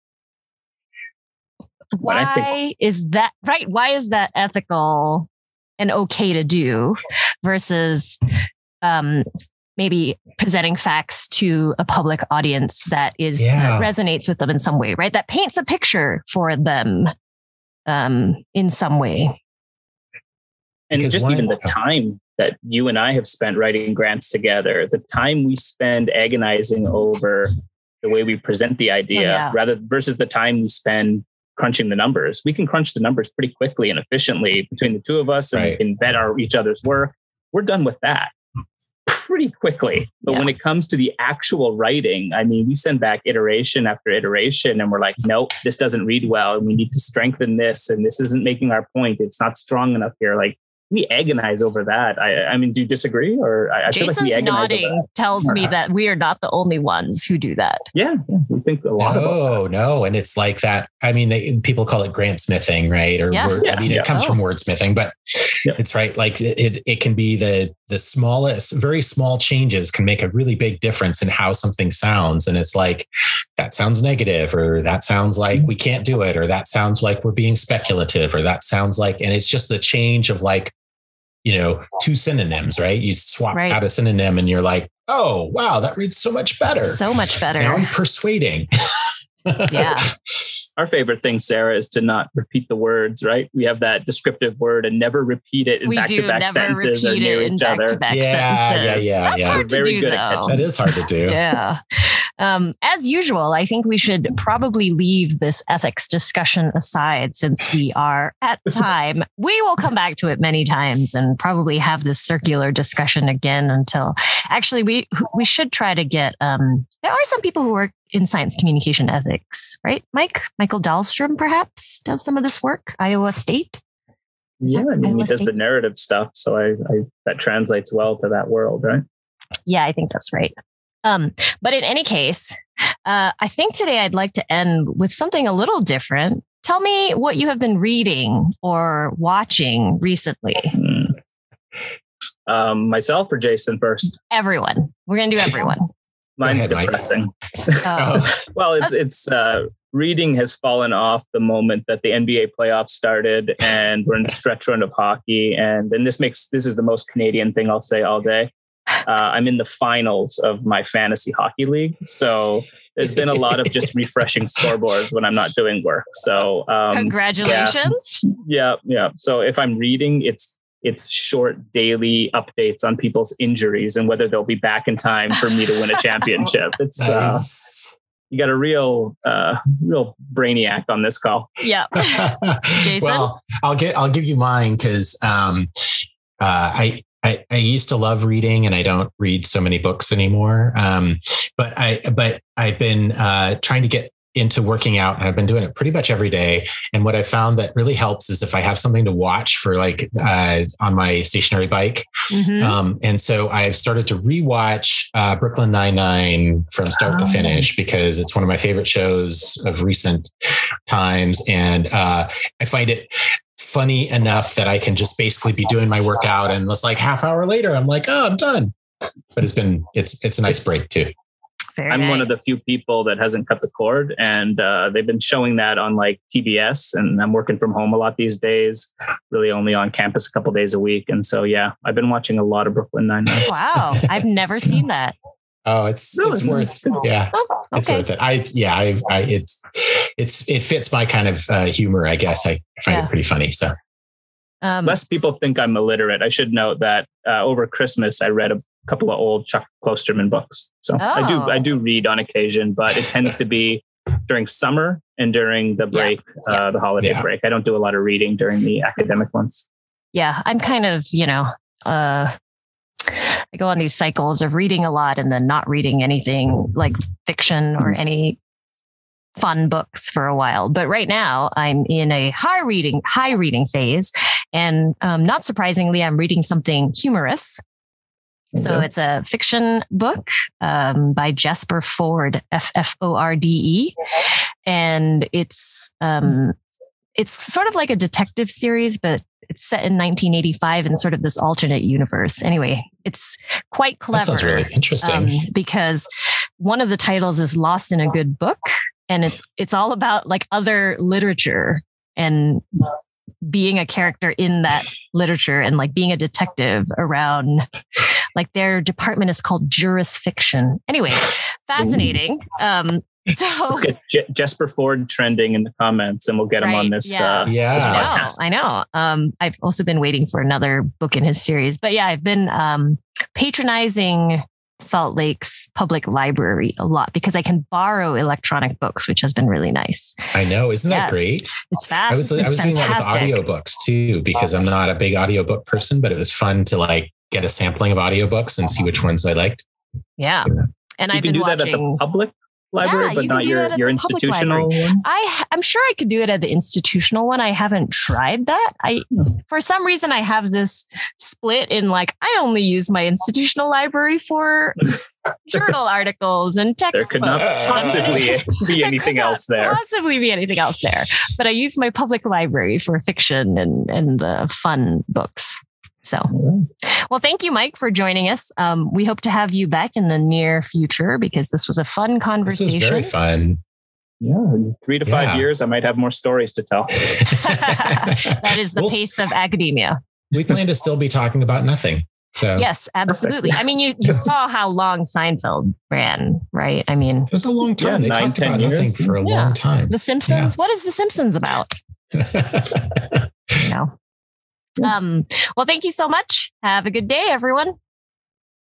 Speaker 1: why think- is that right? Why is that ethical and okay to do versus um, maybe presenting facts to a public audience that is yeah. that resonates with them in some way, right? That paints a picture for them um, in some way.
Speaker 3: And because just even the time that you and I have spent writing grants together, the time we spend agonizing over the way we present the idea, oh, yeah. rather versus the time we spend crunching the numbers. We can crunch the numbers pretty quickly and efficiently between the two of us, and right. we can vet our each other's work. We're done with that pretty quickly. But yeah. when it comes to the actual writing, I mean, we send back iteration after iteration and we're like, nope, this doesn't read well. And we need to strengthen this. And this isn't making our point. It's not strong enough here. Like, we agonize over that. I, I mean, do you disagree? Or I,
Speaker 1: Jason's feel like we agonize nodding tells me that we are not the only ones who do that.
Speaker 3: Yeah, yeah we think a lot.
Speaker 4: Oh no, and it's like that. I mean, they, people call it grant smithing, right? Or
Speaker 1: yeah.
Speaker 4: word, yeah. I mean, it comes oh. from wordsmithing, but it's right. Like it, it can be the the smallest, very small changes can make a really big difference in how something sounds. And it's like that sounds negative, or that sounds like mm-hmm. we can't do it, or that sounds like we're being speculative, or that sounds like, and it's just the change of like you know, two synonyms, right? You swap right. out a synonym and you're like, oh, wow, that reads so much better.
Speaker 1: So much better.
Speaker 4: Now I'm persuading. <laughs>
Speaker 1: yeah.
Speaker 3: Our favorite thing, Sarah, is to not repeat the words, right? We have that descriptive word and never repeat it in back to back sentences or near each other.
Speaker 1: Yeah, yeah, yeah, That's yeah. hard to Very do, good though. at
Speaker 4: That is hard to do.
Speaker 1: yeah. Um, as usual, I think we should probably leave this ethics discussion aside since we are at <laughs> time. we will come back to it many times and probably have this circular discussion again until actually we we should try to get um, there are some people who work in science communication ethics, right? Mike, Michael Dahlstrom perhaps does some of this work, Iowa State.
Speaker 3: Is yeah, I mean, Iowa he does State? the narrative stuff. So I, I, that translates well to that world, right?
Speaker 1: Yeah, I think that's right. Um, but in any case, uh, I think today I'd like to end with something a little different. Tell me what you have been reading or watching recently. Hmm.
Speaker 3: Um, myself or Jason first?
Speaker 1: Everyone. We're going to do everyone.
Speaker 3: Mine's ahead, depressing. Oh. <laughs> well, it's it's uh, reading has fallen off the moment that the NBA playoffs started, and we're in the stretch run of hockey. And then this makes this is the most Canadian thing I'll say all day. Uh, I'm in the finals of my fantasy hockey league, so there's been a lot of just <laughs> refreshing scoreboards when I'm not doing work. So
Speaker 1: um, congratulations.
Speaker 3: Yeah, yeah, yeah. So if I'm reading, it's it's short daily updates on people's injuries and whether they'll be back in time for me to win a championship. <laughs> It's uh, nice. uh, you got a real uh, real brainiac on this call.
Speaker 1: Yeah, <laughs> Jason.
Speaker 4: Well, I'll get I'll give you mine because um, uh, I I, I, used to love reading and I don't read so many books anymore. Um, but I, but I've been uh, trying to get into working out and I've been doing it pretty much every day. And what I found that really helps is if I have something to watch for like uh, on my stationary bike. Mm-hmm. Um, and so I've started to rewatch uh, Brooklyn Nine-Nine from start oh. to finish because it's one of my favorite shows of recent times. And uh, I find it funny enough that I can just basically be doing my workout and it's like half hour later, I'm like, oh, I'm done. But it's been, it's, it's a nice break too.
Speaker 3: Very I'm nice. one of the few people that hasn't cut the cord, and uh, they've been showing that on like TBS. And I'm working from home a lot these days, really only on campus a couple days a week. And so, yeah, I've been watching a lot of Brooklyn Nine Nine.
Speaker 1: Wow, I've never seen that.
Speaker 4: Oh, it's really? it's worth it's yeah, oh, okay. it's worth it. I yeah, I, I it's it's it fits my kind of uh, humor. I guess I find yeah. it pretty funny. So.
Speaker 3: Um, Less people think I'm illiterate. I should note that uh, over Christmas I read a couple of old Chuck Klosterman books. So oh. I do I do read on occasion, but it tends to be during summer and during the break, yeah. Uh, the holiday yeah. break. I don't do a lot of reading during the academic months.
Speaker 1: Yeah, I'm kind of you know. Uh, I go on these cycles of reading a lot and then not reading anything like fiction or any fun books for a while. But right now I'm in a high reading, high reading phase. And um, not surprisingly, I'm reading something humorous. Okay. So it's a fiction book um, by Jasper Fforde, F F O R D E, and it's um, it's sort of like a detective series, but it's set in 1985 in sort of this alternate universe. Anyway, it's quite clever. That
Speaker 4: sounds really interesting um,
Speaker 1: because one of the titles is "Lost in a Good Book," and it's it's all about like other literature and being a character in that literature and like being a detective around like their department is called jurisfiction. Anyway, fascinating. Um, <laughs> so
Speaker 3: let's get J- Jasper Fforde trending in the comments, and we'll get right, him on this.
Speaker 1: Yeah,
Speaker 3: uh,
Speaker 4: yeah.
Speaker 1: This I know. I know. Um, I've also been waiting for another book in his series, but yeah, I've been um, patronizing Salt Lake's public library a lot because I can borrow electronic books, which has been really nice.
Speaker 4: I know. Isn't that great?
Speaker 1: It's fast.
Speaker 4: I was, I was doing that with audiobooks too, because I'm not a big audiobook person, but it was fun to like get a sampling of audiobooks and see which ones I liked.
Speaker 1: Yeah. And
Speaker 3: you
Speaker 1: I've been
Speaker 3: do
Speaker 1: watching
Speaker 3: that at the public library, yeah, but not your, your institutional one?
Speaker 1: I, I'm sure I could do it at the institutional one. I haven't tried that. I, hmm. for some reason, I have this split in like, I only use my institutional library for <laughs> journal articles and text.
Speaker 3: There could not possibly <laughs> be anything else there.
Speaker 1: Possibly be anything else there. But I use my public library for fiction and, and the fun books. So, well, thank you, Mike, for joining us. Um, we hope to have you back in the near future because this was a fun conversation.
Speaker 4: very fun.
Speaker 3: Yeah, three to five years, I might have more stories to tell. <laughs> <laughs>
Speaker 1: that is the we'll, pace of academia.
Speaker 4: We plan to still be talking about nothing. So
Speaker 1: yes, absolutely. I mean, you you saw how long Seinfeld ran, right? I mean,
Speaker 4: it was a long time. Yeah, they nine, talked about years. nothing for a yeah. long time.
Speaker 1: The Simpsons. What is The Simpsons about? <laughs> you know. Um, well, thank you so much. Have a good day, everyone.